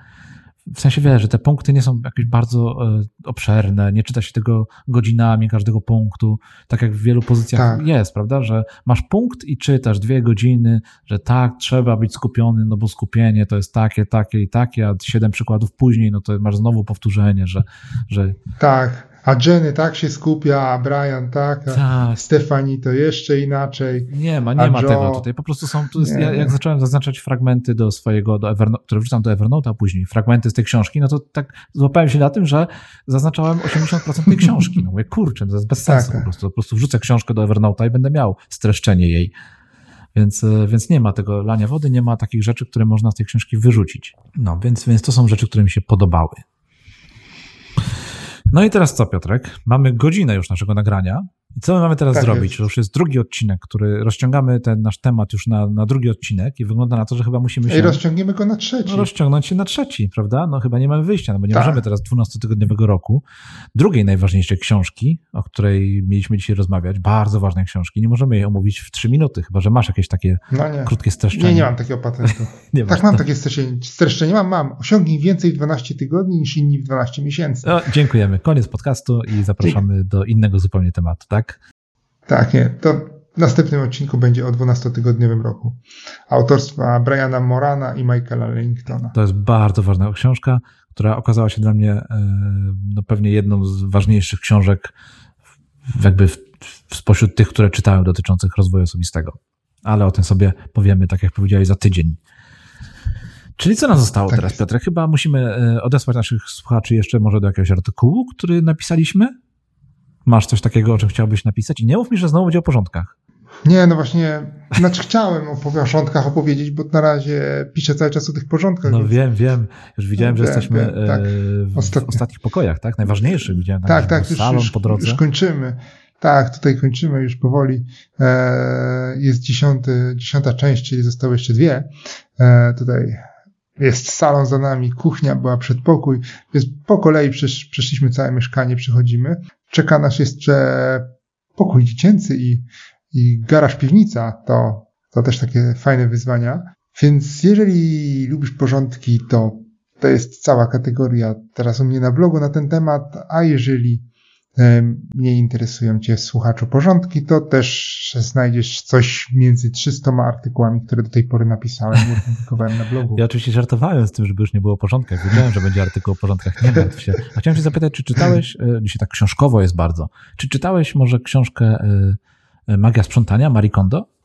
w sensie wiesz, że te punkty nie są jakieś bardzo e, obszerne, nie czyta się tego godzinami każdego punktu, tak jak w wielu pozycjach tak. jest, prawda, że masz punkt i czytasz dwie godziny, że tak, trzeba być skupiony, no bo skupienie to jest takie, takie i takie, a siedem przykładów później, no to masz znowu powtórzenie, że... że... Tak, a Jenny tak się skupia, a Brian tak, a tak. Stefani to jeszcze inaczej. Nie ma, nie ma Joe... tego tutaj. Po prostu są, jest, ja, jak zacząłem zaznaczać fragmenty do swojego, do Evernote, które wrzucam do Evernote'a później, fragmenty z tej książki, no to tak złapałem się na tym, że zaznaczałem 80% tej książki. No mówię, kurczę, to jest bez sensu tak, po prostu. Po prostu wrzucę książkę do Evernote'a i będę miał streszczenie jej. Więc, e, więc nie ma tego lania wody, nie ma takich rzeczy, które można z tej książki wyrzucić. No, więc, więc to są rzeczy, które mi się podobały. No i teraz co, Piotrek? Mamy godzinę już naszego nagrania. I co my mamy teraz tak zrobić? Jest. To już jest drugi odcinek, który rozciągamy ten nasz temat już na, na drugi odcinek i wygląda na to, że chyba musimy się... I rozciągniemy go na trzeci. No, rozciągnąć się na trzeci, prawda? No chyba nie mamy wyjścia, no bo nie tak. możemy teraz 12-tygodniowego roku drugiej najważniejszej książki, o której mieliśmy dzisiaj rozmawiać, bardzo ważnej książki, nie możemy jej omówić w trzy minuty, chyba że masz jakieś takie no krótkie streszczenie. Nie, nie mam takiego patentu. <laughs> nie tak, mam to. takie streszczenie, streszczenie mam, mam. Osiągnij więcej w 12 tygodni niż inni w 12 miesięcy. No, dziękujemy. Koniec podcastu i zapraszamy do innego zupełnie tematu, tak? Tak, nie. To w następnym odcinku będzie o 12-tygodniowym roku. Autorstwa Briana Morana i Michaela Langtona. To jest bardzo ważna książka, która okazała się dla mnie e, no, pewnie jedną z ważniejszych książek jakby w, spośród tych, które czytałem dotyczących rozwoju osobistego. Ale o tym sobie powiemy, tak jak powiedziałeś, za tydzień. Czyli co nam zostało tak teraz, Piotr? Chyba musimy e, odesłać naszych słuchaczy jeszcze może do jakiegoś artykułu, który napisaliśmy? Masz coś takiego, o czym chciałbyś napisać? I nie mów mi, że znowu będzie o porządkach. Nie, no właśnie, znaczy chciałem o porządkach opowiedzieć, bo na razie piszę cały czas o tych porządkach. No więc... wiem, wiem. Już widziałem, że wiem, jesteśmy wiem, tak. w, Ostatni. ostatnich pokojach, tak? Najważniejszych widziałem. Tak, tak, już, salon po drodze. Już kończymy. Tak, tutaj kończymy już powoli. E, jest dziesiąty, dziesiąta część, czyli zostały jeszcze dwie. E, tutaj jest salon za nami, kuchnia była przedpokój, więc po kolei przesz, przeszliśmy całe mieszkanie, przychodzimy. Czeka nas jeszcze pokój dziecięcy i, i garaż piwnica, to, to też takie fajne wyzwania. Więc jeżeli lubisz porządki, to to jest cała kategoria. Teraz u mnie na blogu na ten temat, a jeżeli nie interesują Cię słuchaczu porządki, to też znajdziesz coś między 300 artykułami, które do tej pory napisałem i opublikowałem na blogu. Ja oczywiście żartowałem z tym, żeby już nie było o. Wiedziałem, że będzie artykuł o porządkach. Nie martw się. A chciałem Cię zapytać, czy czytałeś, e, dzisiaj tak książkowo jest bardzo, czy czytałeś może książkę e, e, Magia Sprzątania Marie Kondo?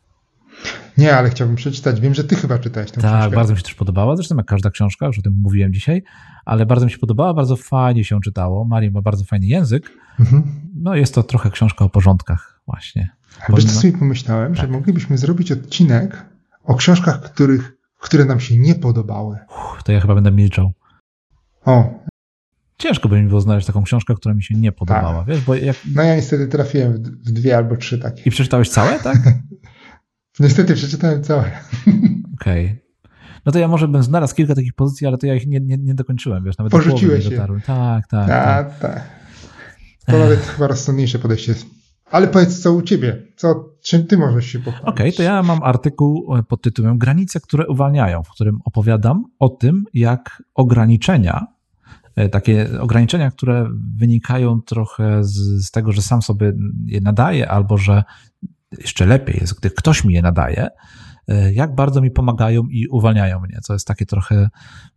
Nie, ale chciałbym przeczytać. Wiem, że ty chyba czytałeś tę tak, książkę. Tak, bardzo mi się też podobała. Zresztą jak każda książka, już o tym mówiłem dzisiaj, ale bardzo mi się podobała, bardzo fajnie się czytało. Marii ma bardzo fajny język. Mhm. No jest to trochę książka o porządkach właśnie. A wiesz, co sobie pomyślałem, tak. że moglibyśmy zrobić odcinek o książkach, których, które nam się nie podobały. Uff, to ja chyba będę milczał. O. Ciężko by mi było znaleźć taką książkę, która mi się nie podobała, tak. wiesz, bo jak... No ja niestety trafiłem w dwie albo trzy takie. I przeczytałeś całe, tak? <laughs> Niestety przeczytałem całe. <laughs> Okej. Okay. No to ja może bym znalazł kilka takich pozycji, ale to ja ich nie, nie, nie dokończyłem, wiesz, nawet Porzuciłeś do je. Tak, tak, tak. Tak, tak. To nawet chyba rozsądniejsze podejście. Ale powiedz, co u ciebie? Co, czym ty możesz się pochwalić? Okej, okay, to ja mam artykuł e, pod tytułem Granice, które uwalniają, w którym opowiadam o tym, jak ograniczenia, e, takie ograniczenia, które wynikają trochę z, z tego, że sam sobie je nadaję, albo że jeszcze lepiej jest, gdy ktoś mi je nadaje, e, jak bardzo mi pomagają i uwalniają mnie, co jest takie trochę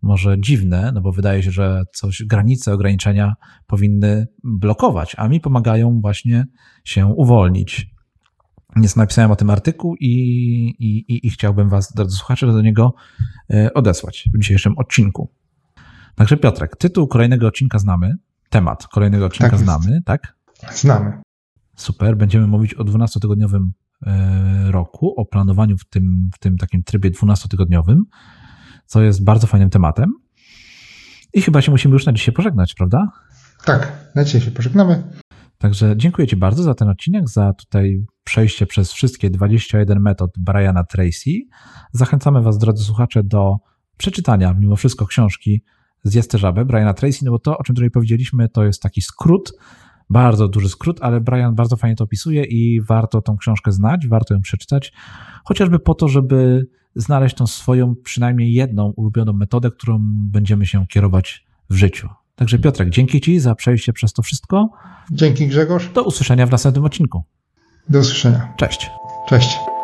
może dziwne, no bo wydaje się, że coś, granice, ograniczenia powinny blokować, a mi pomagają właśnie się uwolnić. Więc napisałem o tym artykuł i, i, i chciałbym Was, drodzy słuchacze, do niego e, odesłać w dzisiejszym odcinku. Także Piotrek, tytuł kolejnego odcinka znamy, temat kolejnego odcinka tak znamy, tak? Znamy. Super. Będziemy mówić o 12-tygodniowym e, roku, o planowaniu w tym, w tym takim trybie 12-tygodniowym, co jest bardzo fajnym tematem. I chyba się musimy już na dzisiaj pożegnać, prawda? Tak, na dzisiaj się pożegnamy. Także dziękuję Ci bardzo za ten odcinek, za tutaj przejście przez wszystkie 21 metod Briana Tracy. Zachęcamy Was, drodzy słuchacze, do przeczytania mimo wszystko książki Zjeste żabę Briana Tracy, no bo to, o czym tutaj powiedzieliśmy, to jest taki skrót bardzo duży skrót, ale Brian bardzo fajnie to opisuje i warto tą książkę znać, warto ją przeczytać, chociażby po to, żeby znaleźć tą swoją przynajmniej jedną ulubioną metodę, którą będziemy się kierować w życiu. Także Piotrek, dzięki Ci za przejście przez to wszystko. Dzięki Grzegorz. Do usłyszenia w następnym odcinku. Do usłyszenia. Cześć. Cześć.